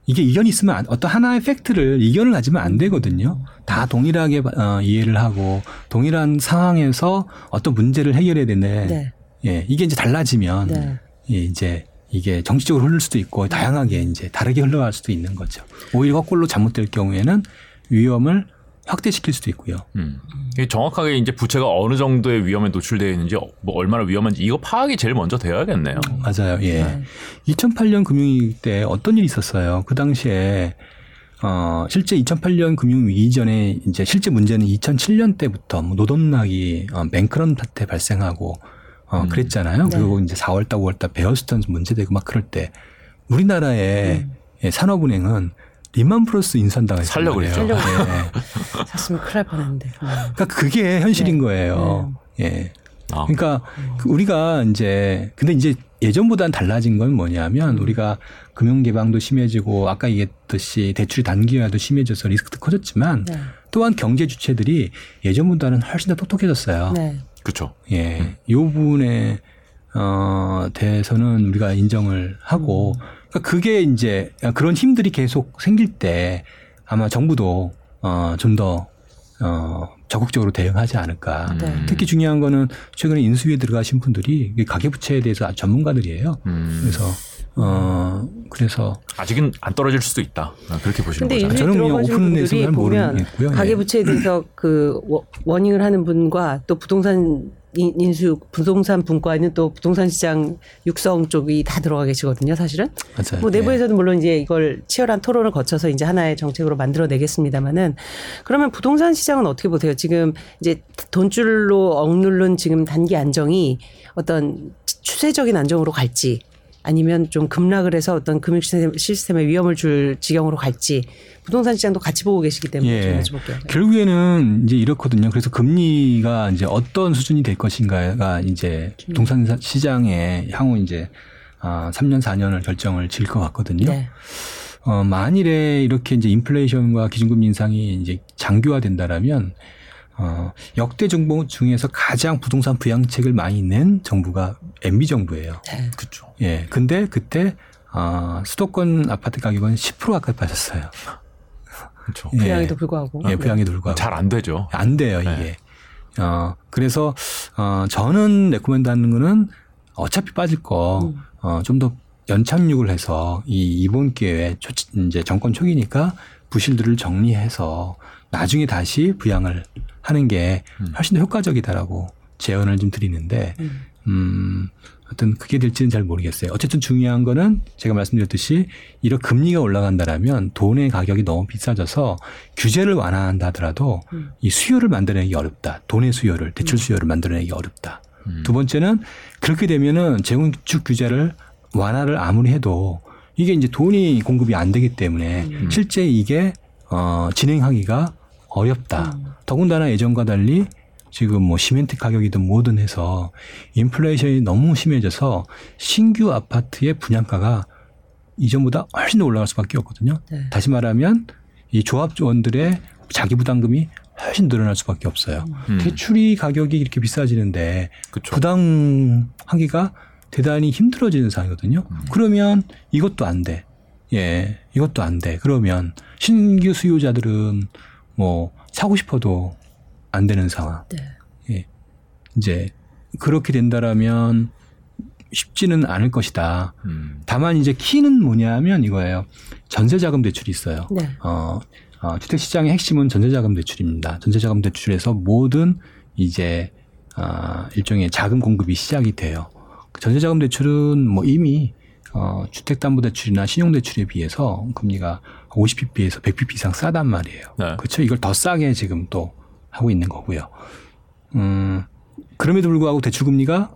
S3: 이게 이견이 있으면 안- 어떤 하나의 팩트를 이견을 가지면 안 되거든요. 다 동일하게 어, 이해를 하고 동일한 상황에서 어떤 문제를 해결해야 되는데
S1: 네.
S3: 예, 이게 이제 달라지면
S1: 네.
S3: 예, 이제 이게 정치적으로 흐를 수도 있고 다양하게 이제 다르게 흘러갈 수도 있는 거죠. 오히려 거꾸로 잘못될 경우에는 위험을 확대시킬 수도 있고요.
S2: 음. 정확하게 이제 부채가 어느 정도의 위험에 노출되어 있는지 어, 뭐 얼마나 위험한지 이거 파악이 제일 먼저 되어야겠네요.
S3: 맞아요. 예.
S1: 네.
S3: 2008년 금융위기 때 어떤 일이 있었어요. 그 당시에 어 실제 2008년 금융위기 이전에 이제 실제 문제는 2007년 때부터 뭐 노동락이 어, 뱅크런 사태 발생하고 어
S2: 음.
S3: 그랬잖아요.
S1: 네.
S3: 그리고 이제 4월달 5월달 베어스턴 문제되고 막 그럴 때 우리나라의 예, 산업은행은 리만 플러스 했단
S2: 살려고. 그랬죠.
S3: 예.
S1: 샀으면 큰일 날 뻔했는데. 음.
S3: 그러니까 그게 현실인 거예요. 예.
S2: 아,
S3: 그러니까 그 우리가 이제 근데 이제 예전보다는 달라진 건 뭐냐면 우리가 금융 개방도 심해지고 아까 얘기했듯이 대출이 단기화도 심해져서 리스크도 커졌지만
S1: 네.
S3: 또한 경제 주체들이 예전보다는 훨씬 더 똑똑해졌어요.
S1: 네.
S2: 그렇죠.
S3: 예. 이 부분에 어 대해서는 우리가 인정을 하고 그러니까 그게 이제 그런 힘들이 계속 생길 때 아마 정부도 어좀더 어, 적극적으로 대응하지 않을까.
S1: 네.
S3: 특히 중요한 거는 최근에 인수위에 들어가신 분들이 이 가계부채에 대해서 전문가들이에요.
S2: 음.
S3: 그래서 어 그래서
S2: 아직은 안 떨어질 수도 있다. 아, 그렇게 보시는
S1: 근데
S2: 거죠.
S3: 저는 그냥
S1: 분들이 보면
S3: 모르겠고요. 예.
S1: 가계 부채에 대해서 그 워- 워닝을 하는 분과 또 부동산 인- 인수 부동산 분과에는 또 부동산 시장 육성 쪽이 다 들어가 계시거든요, 사실은.
S3: 맞아요.
S1: 뭐
S3: 예.
S1: 내부에서는 물론 이제 이걸 치열한 토론을 거쳐서 이제 하나의 정책으로 만들어 내겠습니다만은 그러면 부동산 시장은 어떻게 보세요? 지금 이제 돈줄로 억누른 지금 단기 안정이 어떤 추세적인 안정으로 갈지 아니면 좀 급락을 해서 어떤 금융 시스템- 시스템 에 위험을 줄 지경으로 갈지 부동산 시장도 같이 보고 계시기 때문에
S3: 예.
S1: 좀 여쭤볼게요.
S3: 결국에는 이제 이렇거든요. 그래서 금리가 이제 어떤 수준이 될 것인가가 이제 부동산 사- 시장에 향후 이제 아 3년 4년을 결정을 지을 것 같거든요.
S1: 네.
S3: 어, 만일에 이렇게 이제 인플레이션과 기준금리 인상이 이제 장기화된다라면 어, 역대 정부 중에서 가장 부동산 부양책을 많이 낸 정부가 MB 정부예요.
S1: 네.
S2: 그렇죠.
S3: 예. 근데 그때 아, 수도권 아파트 가격은 10% 가까이 빠졌어요.
S2: 그렇죠.
S3: 예.
S1: 부양에도 불구하고.
S3: 예, 부양에도 불구하고.
S2: 잘 안 되죠.
S3: 안 돼요, 이게.
S2: 네.
S3: 어, 그래서, 어, 저는 recommend 하는 거는 어차피 빠질 거,
S1: 음.
S3: 어, 좀 더 연착륙을 해서 이 이번 기회에 초, 이제 정권 초기니까 부실들을 정리해서 나중에 다시 부양을 하는 게
S2: 음.
S3: 훨씬 더 효과적이다라고 제언을 좀 드리는데,
S1: 음.
S3: 음, 어떤 그게 될지는 잘 모르겠어요. 어쨌든 중요한 거는 제가 말씀드렸듯이 이런 금리가 올라간다라면 돈의 가격이 너무 비싸져서 규제를 완화한다 하더라도
S1: 음.
S3: 이 수요를 만들어내기 어렵다. 돈의 수요를, 대출 수요를 만들어내기 어렵다.
S2: 음.
S3: 두 번째는 그렇게 되면은 재건축 규제를 완화를 아무리 해도 이게 이제 돈이 공급이 안 되기 때문에
S1: 음.
S3: 실제 이게 어 진행하기가 어렵다.
S1: 음.
S3: 더군다나 예전과 달리 지금 뭐 시멘트 가격이든 뭐든 해서 인플레이션이 너무 심해져서 신규 아파트의 분양가가 이전보다 훨씬 더 올라갈 수밖에 없거든요.
S1: 네. 다시
S3: 말하면 이 조합원들의 자기 부담금이 훨씬 늘어날 수밖에 없어요.
S2: 음.
S3: 대출이 가격이 이렇게 비싸지는데
S2: 그렇죠.
S3: 부담하기가 대단히 힘들어지는 상황이거든요.
S2: 음.
S3: 그러면 이것도 안 돼. 예, 이것도 안 돼. 그러면 신규 수요자들은 뭐 사고 싶어도 안 되는 상황.
S1: 네.
S3: 예. 이제 그렇게 된다라면 쉽지는 않을 것이다.
S2: 음.
S3: 다만 이제 키는 뭐냐면 이거예요. 전세자금 대출이 있어요.
S1: 네.
S3: 어, 어, 주택 시장의 핵심은 전세자금 대출입니다. 전세자금 대출에서 모든 이제 아, 일종의 자금 공급이 시작이 돼요. 그 전세자금 대출은 뭐 이미 어, 주택담보대출이나 신용대출에 비해서 금리가 50bp에서 100bp 이상 싸단 말이에요.
S2: 네.
S3: 그렇죠. 이걸 더 싸게 지금 또 하고 있는 거고요. 음, 그럼에도 불구하고 대출금리가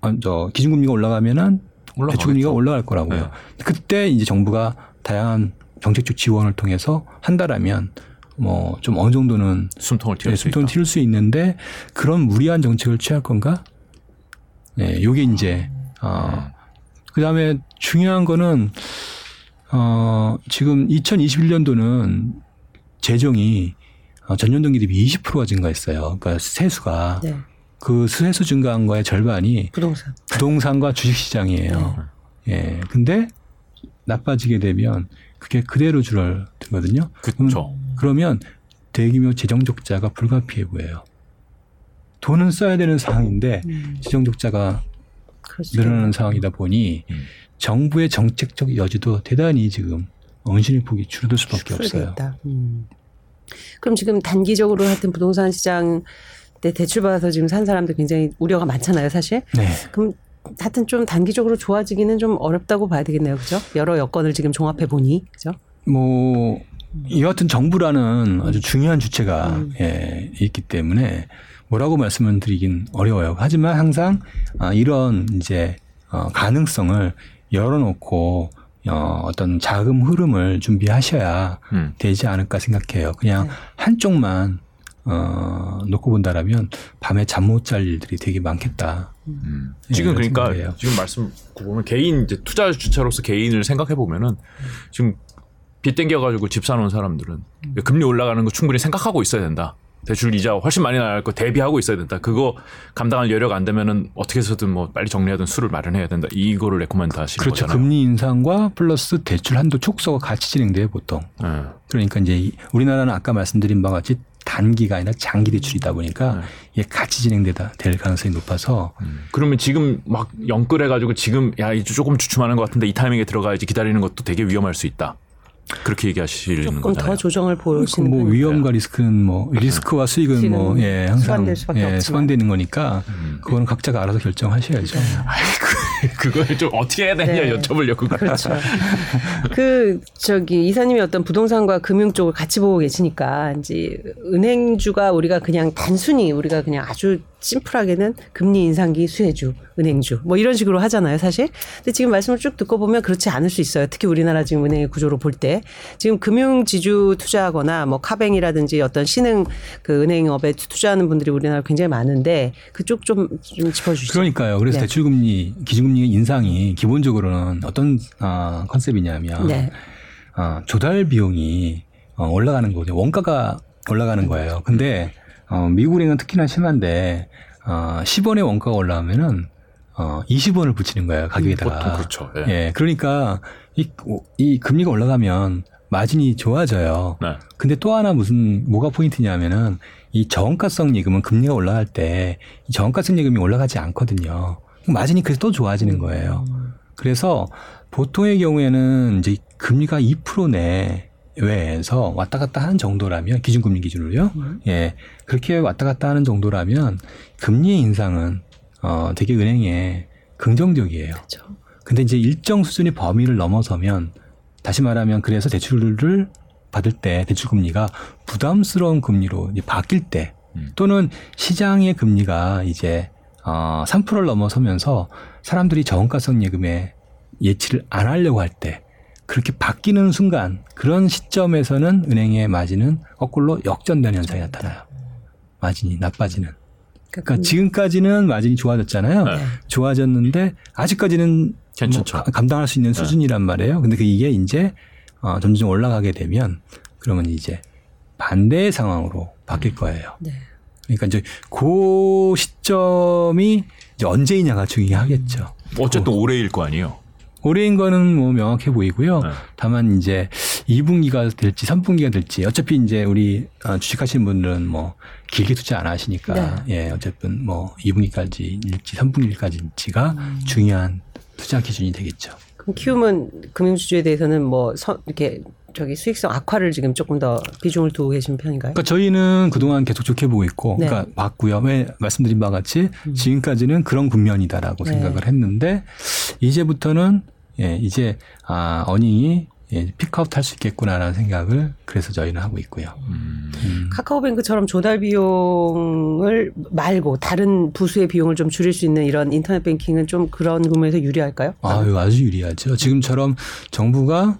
S3: 어, 저 기준금리가 올라가면은
S2: 올라가겠죠.
S3: 대출금리가 올라갈 거라고요.
S2: 네.
S3: 그때 이제 정부가 다양한 정책적 지원을 통해서 한다라면 뭐 좀 어느 정도는
S2: 숨통을 틔울 수
S3: 숨통을. 틔울 수 있는데 그런 무리한 정책을 취할 건가? 네, 요게 이제 어 그 다음에 중요한 거는 어 지금 2021년도는 재정이 어, 전년 동기 대비 20%가 증가했어요. 그러니까 세수가
S1: 네.
S3: 그 세수 증가한 거의 절반이
S1: 부동산.
S3: 부동산과 주식 시장이에요. 예. 근데 나빠지게 되면 그게 그대로 줄어들거든요.
S2: 그렇죠.
S3: 그러면 대규모 재정 적자가 불가피해 보여요. 돈은 써야 되는 상황인데
S1: 음,
S3: 재정 적자가. 늘어나는 상황이다 보니
S2: 음.
S3: 정부의 정책적 여지도 대단히 지금 언신의 폭이 줄어들 수밖에 없어요.
S1: 음. 그럼 지금 단기적으로 하여튼 부동산 시장 때 대출 받아서 지금 산 사람들 굉장히 우려가 많잖아요, 사실.
S3: 네.
S1: 그럼 하여튼 좀 단기적으로 좋아지기는 좀 어렵다고 봐야 되겠네요, 그죠? 여러 여건을 지금 종합해 보니, 그죠?
S3: 뭐 여하튼 정부라는 아주 중요한 주체가
S1: 음.
S3: 예, 있기 때문에 뭐라고 말씀을 드리긴 어려워요. 하지만 항상 아, 이런 이제 어, 가능성을 열어놓고 어, 어떤 자금 흐름을 준비하셔야
S2: 음.
S3: 되지 않을까 생각해요. 그냥
S1: 네.
S3: 한쪽만 어, 놓고 본다라면 밤에 잠 못 잘 일들이 되게 많겠다.
S2: 음.
S3: 예,
S2: 지금 그러니까
S3: 생각이에요.
S2: 지금 말씀 보면 개인 이제 투자 주체로서 개인을 생각해 보면은 지금 빚 땡겨 가지고 집 사놓은 사람들은 금리 올라가는 거 충분히 생각하고 있어야 된다. 대출 이자 훨씬 많이 나갈 거 대비하고 있어야 된다. 그거 감당할 여력 안 되면은 어떻게 해서든 뭐 빨리 정리하든 수를 마련해야 된다. 이거를 recommend 하시는
S3: 그렇죠.
S2: 거잖아요.
S3: 금리 인상과 플러스 대출 한도 축소가 같이 진행돼요, 보통.
S2: 예.
S3: 그러니까 이제 이- 우리나라는 아까 말씀드린 바와 같이 단기가 아니라 장기 대출이다 보니까
S2: 네.
S3: 이게 같이 진행되다 될 가능성이 높아서
S2: 음. 그러면 지금 막 영끌해 가지고 지금 야 이제 조금 주춤하는 것 같은데 이 타이밍에 들어가야지 기다리는 것도 되게 위험할 수 있다. 그렇게 얘기하시는
S1: 조금
S2: 거잖아요.
S1: 더 조정을 보시는
S3: 뭐. 위험과 리스크는 뭐 리스크와 수익은 뭐 예, 항상
S1: 수반될 수밖에
S3: 예. 수반되는 거니까
S2: 음.
S3: 그거는 각자가 알아서 결정하셔야죠.
S2: 그걸 좀 어떻게 해야 되냐
S1: 네.
S2: 여쭤보려고.
S1: 그렇죠. 그 저기 이사님이 어떤 부동산과 금융 쪽을 같이 보고 계시니까 이제 은행주가 우리가 그냥 단순히 우리가 그냥 아주 심플하게는 금리 인상기 수혜주, 은행주 뭐 이런 식으로 하잖아요, 사실. 근데 지금 말씀을 쭉 듣고 보면 그렇지 않을 수 있어요. 특히 우리나라 지금 은행의 구조로 볼 때 지금 금융 지주 투자하거나 뭐 카뱅이라든지 어떤 신흥 그 은행업에 투자하는 분들이 우리나라 굉장히 많은데 그쪽 좀 좀 짚어 주시죠.
S3: 그러니까요. 그래서
S1: 네.
S3: 대출 금리, 기준 금리 인상이 기본적으로는 어떤 아, 컨셉이냐면
S1: 네.
S3: 어, 조달 비용이 어, 올라가는 거죠. 원가가 올라가는 거예요. 근데 어, 미국은행은 특히나 심한데 어, 10원의 원가가 올라오면은 어, 20원을 붙이는 거예요. 가격에다가.
S2: 보통 그렇죠. 예.
S3: 예, 그러니까 이, 이 금리가 올라가면 마진이 좋아져요.
S2: 네.
S3: 근데 또 하나 무슨 뭐가 포인트냐면은 이 저원가성 예금은 금리가 올라갈 때 이 저원가성 예금이 올라가지 않거든요. 마진이 그래서 또 좋아지는 거예요. 그래서 보통의 경우에는 이제 금리가 2%내 외에서 왔다 갔다 하는 정도라면 기준금리 기준으로요.
S1: 음.
S3: 예. 그렇게 왔다 갔다 하는 정도라면 금리 인상은 어 되게 은행에 긍정적이에요.
S1: 그렇죠.
S3: 근데 이제 일정 수준의 범위를 넘어서면 다시 말하면 그래서 대출을 받을 때 대출 금리가 부담스러운 금리로 이제 바뀔 때
S2: 음.
S3: 또는 시장의 금리가 이제 어 3%를 넘어서면서 사람들이 저원가성 예금에 예치를 안 하려고 할 때 그렇게 바뀌는 순간 그런 시점에서는 은행의 마진은 거꾸로 역전되는 현상이 나타나요. 마진이 나빠지는. 그러니까 지금까지는 마진이 좋아졌잖아요.
S2: 네.
S3: 좋아졌는데 아직까지는
S2: 괜찮죠.
S3: 뭐 가- 감당할 수 있는
S2: 네.
S3: 수준이란 말이에요. 근데 그 이게 이제 어, 점점 올라가게 되면 그러면 이제 반대의 상황으로 바뀔 거예요.
S1: 네.
S3: 그러니까 이제 그 시점이 이제 언제이냐가 중요하겠죠.
S2: 어쨌든 올해일 거 아니에요.
S3: 올해인 거는 뭐 명확해 보이고요.
S2: 네.
S3: 다만 이제 2분기가 될지 3분기가 될지 어차피 이제 우리 어, 주식하시는 분들은 뭐 길게 투자 안 하시니까 예 어쨌든 뭐 2분기까지일지 3분기까지일지가
S1: 음.
S3: 중요한 투자 기준이 되겠죠.
S1: 그럼 키움은 금융주주에 대해서는 뭐 서, 이렇게 저기 수익성 악화를 지금 조금 더 비중을 두고 계신 편인가요?
S3: 그러니까 저희는 그동안 계속 좋게 보고 있고,
S1: 네.
S3: 그러니까 봤고요. 왜 말씀드린 바와 같이
S1: 음.
S3: 지금까지는 그런 국면이다라고
S1: 네.
S3: 생각을 했는데 이제부터는 예, 이제 아 어닝이 예, 피크아웃 할수 있겠구나라는 생각을 그래서 저희는 하고 있고요.
S2: 음.
S3: 음.
S1: 카카오뱅크처럼 조달 비용을 말고 다른 부수의 비용을 좀 줄일 수 있는 이런 인터넷 뱅킹은 좀 그런 부분에서 유리할까요?
S3: 아유, 아주 유리하죠. 지금처럼 정부가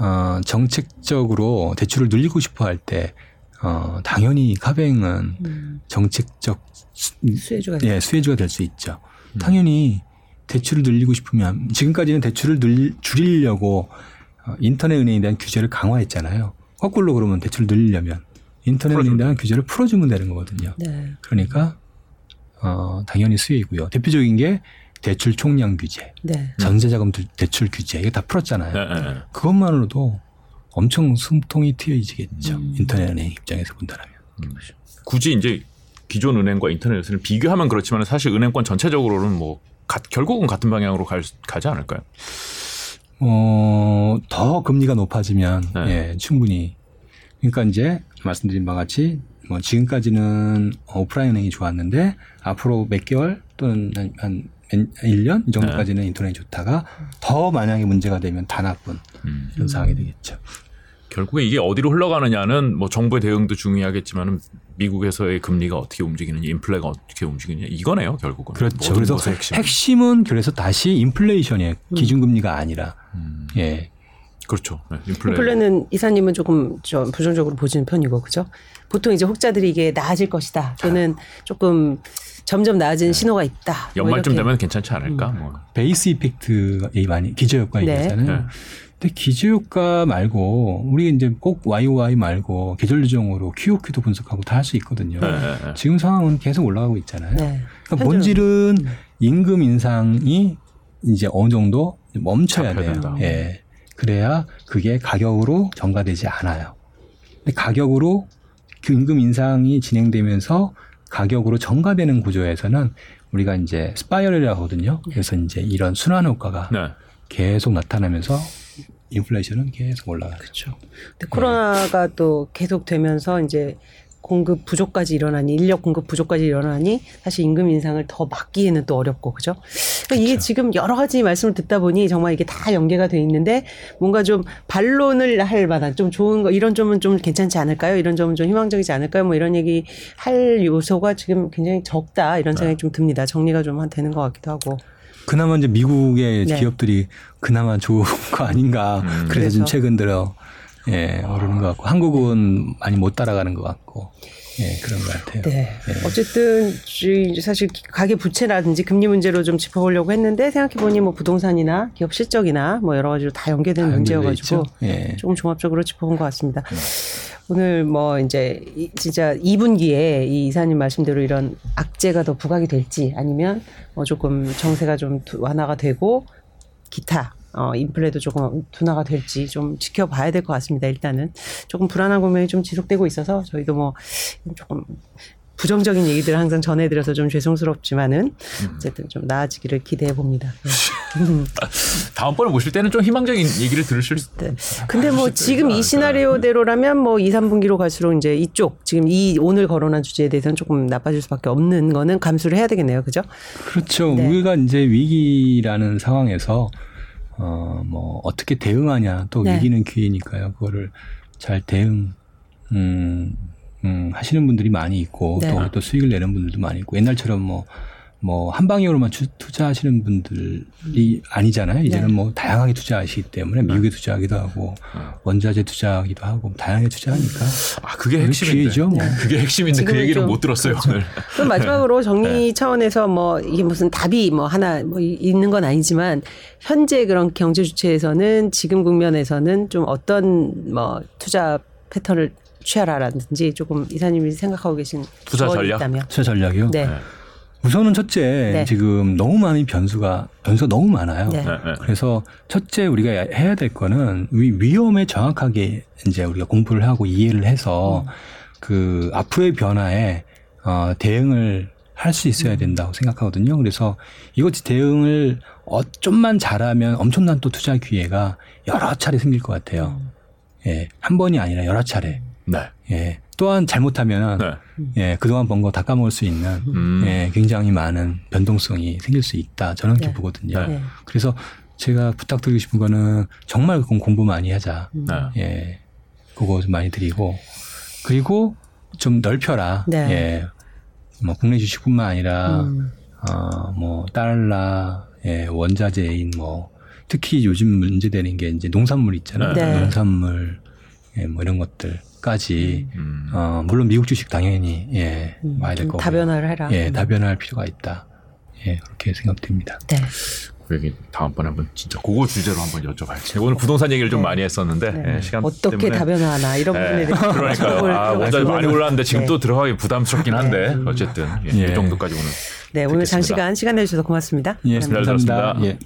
S3: 어, 정책적으로 대출을 늘리고 싶어 할 때 어, 당연히 카뱅은
S1: 음,
S3: 정책적 수-
S1: 수혜주가
S3: 예, 수혜주가 될 수 있죠.
S2: 음.
S3: 당연히 대출을 늘리고 싶으면 지금까지는 대출을 늘, 줄이려고 어, 인터넷 은행에 대한 규제를 강화했잖아요. 거꾸로 그러면 대출을 늘리려면 인터넷 은행에 대한 규제를 풀어주면 되는 거거든요.
S1: 네.
S3: 그러니까 어, 당연히 수혜이고요. 대표적인 게 대출 총량 규제,
S1: 네.
S3: 전세자금 두- 대출 규제 이게 다 풀었잖아요.
S2: 네, 네, 네.
S3: 그것만으로도 엄청 숨통이 트여지겠죠.
S1: 음.
S3: 인터넷 은행 입장에서 본다면.
S2: 굳이 이제 기존 은행과 인터넷을 비교하면 그렇지만 사실 은행권 전체적으로는 뭐 가- 결국은 같은 방향으로 갈, 수- 가지 않을까요?
S3: 어, 더 금리가 높아지면
S2: 네.
S3: 예, 충분히 그러니까 이제 말씀드린 바와 같이 뭐 지금까지는 오프라인 은행이 좋았는데 앞으로 몇 개월 또는 한, 한 1년 이 정도까지는 인터넷이 좋다가 더 만약에 문제가 되면 다 나쁜
S2: 음.
S3: 이런 상황이 되겠죠.
S2: 결국에 이게 어디로 흘러가느냐는 뭐 정부의 대응도 중요하겠지만은 미국에서의 금리가 어떻게 움직이느냐, 인플레가 어떻게 움직이느냐 이거네요 결국은.
S3: 그렇죠. 그래서
S2: 것의 핵심.
S3: 핵심은 그래서 다시 인플레이션이에요. 기준금리가 아니라
S2: 음,
S3: 예.
S2: 그렇죠. 네, 인플레.
S1: 인플레는 이사님은 조금 저 부정적으로 보시는 편이고 그죠? 보통 이제 혹자들이 이게 나아질 것이다 또는 조금 점점 나아진 신호가 있다. 뭐
S2: 연말쯤
S1: 이렇게.
S2: 되면 괜찮지 않을까? 뭐.
S3: 베이스 이펙트가 많이 기저 효과
S1: 네.
S3: 얘기하잖아요.
S2: 네.
S3: 근데 기저효과 말고 우리 이제 꼭 YOY 말고 계절 조정으로 QOQ도 분석하고 다 할 수 있거든요.
S2: 네, 네, 네.
S3: 지금 상황은 계속 올라가고 있잖아요.
S1: 네.
S3: 그러니까 본질은 임금 인상이 이제 어느 정도 멈춰야 돼요.
S2: 된다.
S3: 예. 그래야 그게 가격으로 전가되지 않아요. 근데 가격으로 그 임금 인상이 진행되면서 가격으로 전가되는 구조에서는 우리가 이제 spiral이라고 하거든요. 그래서 이제 이런 순환 효과가
S2: 네.
S3: 계속 나타나면서 인플레이션은 계속 올라가요.
S1: 그렇죠. 근데 코로나가 또 계속 되면서 이제 공급 부족까지 일어나니 인력 공급 부족까지 일어나니 사실 임금 인상을 더 막기에는 또 어렵고 그죠? 그러니까 이게
S3: 그렇죠.
S1: 지금 여러 가지 말씀을 듣다 보니 정말 이게 다 연계가 돼 있는데 뭔가 좀 반론을 할 만한 좀 좋은 거 이런 점은 좀 괜찮지 않을까요? 이런 점은 좀 희망적이지 않을까요? 뭐 이런 얘기 할 요소가 지금 굉장히 적다 이런 생각이 좀 듭니다. 정리가 좀 되는 것 같기도 하고.
S3: 그나마 이제 미국의
S1: 네.
S3: 기업들이 그나마 좋은 거 아닌가.
S2: 음.
S3: 그래서 좀
S1: 그래서.
S3: 최근 들어 예, 오르는 것 같고 한국은 많이 못 따라가는 것 같고 예, 그런 것 같아요.
S1: 네. 어쨌든 이 사실 가계 부채라든지 금리 문제로 좀 짚어보려고 했는데 생각해 보니 뭐 부동산이나 기업 실적이나 뭐 여러 가지로
S3: 다다
S1: 문제여가지고.
S3: 예.
S1: 조금 종합적으로 짚어본 것 같습니다. 오늘 뭐 이제 이- 진짜 2분기에 이 이사님 말씀대로 이런 악재가 더 부각이 될지 아니면 뭐 조금 정세가 좀 두- 완화가 되고 기타 어 인플레도 조금 둔화가 될지 좀 지켜봐야 될 것 같습니다. 일단은 조금 불안한 국면이 좀 지속되고 있어서 저희도 뭐 조금 부정적인 얘기들을 항상 전해드려서 좀 죄송스럽지만은 어쨌든 좀 나아지기를 기대해 봅니다. 네. 음.
S2: 다음번에 모실 때는 좀 희망적인 얘기를 들으실 수
S1: 네. 근데 뭐 지금 이? 시나리오대로라면 뭐 2, 3분기로 갈수록 이제 이쪽 지금 이 오늘 거론한 주제에 대해서는 조금 나빠질 수밖에 없는 거는 감수를 해야 되겠네요. 그죠?
S3: 그렇죠.
S1: 네.
S3: 우리가 이제 위기라는 상황에서 어, 뭐 어떻게 대응하냐 또
S1: 네.
S3: 위기는 기회니까요. 그거를 잘 대응 음, 음, 하시는 분들이 많이 있고
S1: 네.
S3: 또, 또 수익을 내는 분들도 많이 있고 옛날처럼 뭐 뭐 한 방향으로만 투- 투자하시는 분들이 아니잖아요. 이제는
S1: 네.
S3: 뭐 다양하게 투자하시기 때문에 미국에 투자하기도 하고 원자재 투자하기도 하고 다양하게 투자하니까
S2: 아 그게.
S3: 기회죠, 뭐.
S2: 그게 핵심인데 그 얘기를
S1: 좀-
S2: 못 들었어요 오늘.
S1: 그럼 마지막으로 정리 차원에서 뭐 이게 무슨 답이 뭐 하나 뭐 이- 있는 건 아니지만 현재 그런 경제 주체에서는 지금 국면에서는 좀 어떤 뭐 투자 패턴을 취하라라든지 조금 이사님이 생각하고 계신
S2: 투자 전략?
S1: 있다면.
S3: 투자 전략이요.
S1: 네.
S2: 네.
S3: 우선은 첫째
S1: 네.
S3: 지금 너무 많이 변수가 변수가 너무 많아요.
S1: 네.
S2: 네, 네.
S3: 그래서 첫째 우리가 해야 될 거는 위, 위험에 정확하게 이제 우리가 공부를 하고 이해를 해서 그 앞으로의 변화에 어, 대응을 할 수 있어야 된다고 생각하거든요. 그래서 이것 대응을 어, 좀만 잘하면 엄청난 또 투자 기회가 여러 차례 생길 것 같아요. 예, 한 번이 아니라 여러 차례.
S2: 네.
S3: 예, 또한 잘못하면
S2: 네.
S3: 예, 그동안 번 거 다 까먹을 수 있는
S2: 음.
S3: 예, 굉장히 많은 변동성이 생길 수 있다. 저는 그렇게
S1: 네.
S3: 보거든요.
S1: 네.
S3: 그래서 제가 부탁드리고 싶은 거는 정말 그건 공부 많이 하자.
S1: 음.
S2: 네.
S3: 예, 그거 좀 많이 드리고 그리고 좀 넓혀라.
S1: 네.
S3: 예, 뭐 국내 주식뿐만 아니라
S1: 음.
S3: 어, 뭐 달러, 예, 원자재인 뭐 특히 요즘 문제되는 게 이제 농산물 있잖아요.
S1: 네.
S3: 농산물, 예, 뭐 이런 것들 까지
S2: 음.
S3: 어, 물론 미국 주식 당연히 예,
S1: 음,
S3: 와야
S1: 될좀
S3: 거고.
S1: 다변화를 해라.
S3: 예,
S1: 음.
S3: 다변화할 필요가 있다. 예, 그렇게 생각됩니다.
S1: 네.
S2: 그 얘기 다음번에 한번 진짜 그거 주제로 한번 여쭤봐야지. 오늘 부동산 얘기를 좀
S1: 네.
S2: 많이 했었는데
S1: 네.
S2: 예, 시간
S1: 어떻게
S2: 때문에.
S1: 다변화하나 이런
S2: 예,
S1: 부분에 대해서
S2: 그러니까요.
S1: 물어볼
S2: 아,
S1: 필요가
S2: 원자 많이. 올랐는데 지금
S1: 네.
S2: 또 들어가기 부담스럽긴 한데
S1: 네.
S2: 어쨌든 예,
S3: 예.
S2: 이 정도까지 오늘
S1: 네, 오늘
S2: 듣겠습니다.
S1: 장시간 시간 내주셔서 고맙습니다.
S3: 예,
S2: 잘 감사합니다.
S3: 예.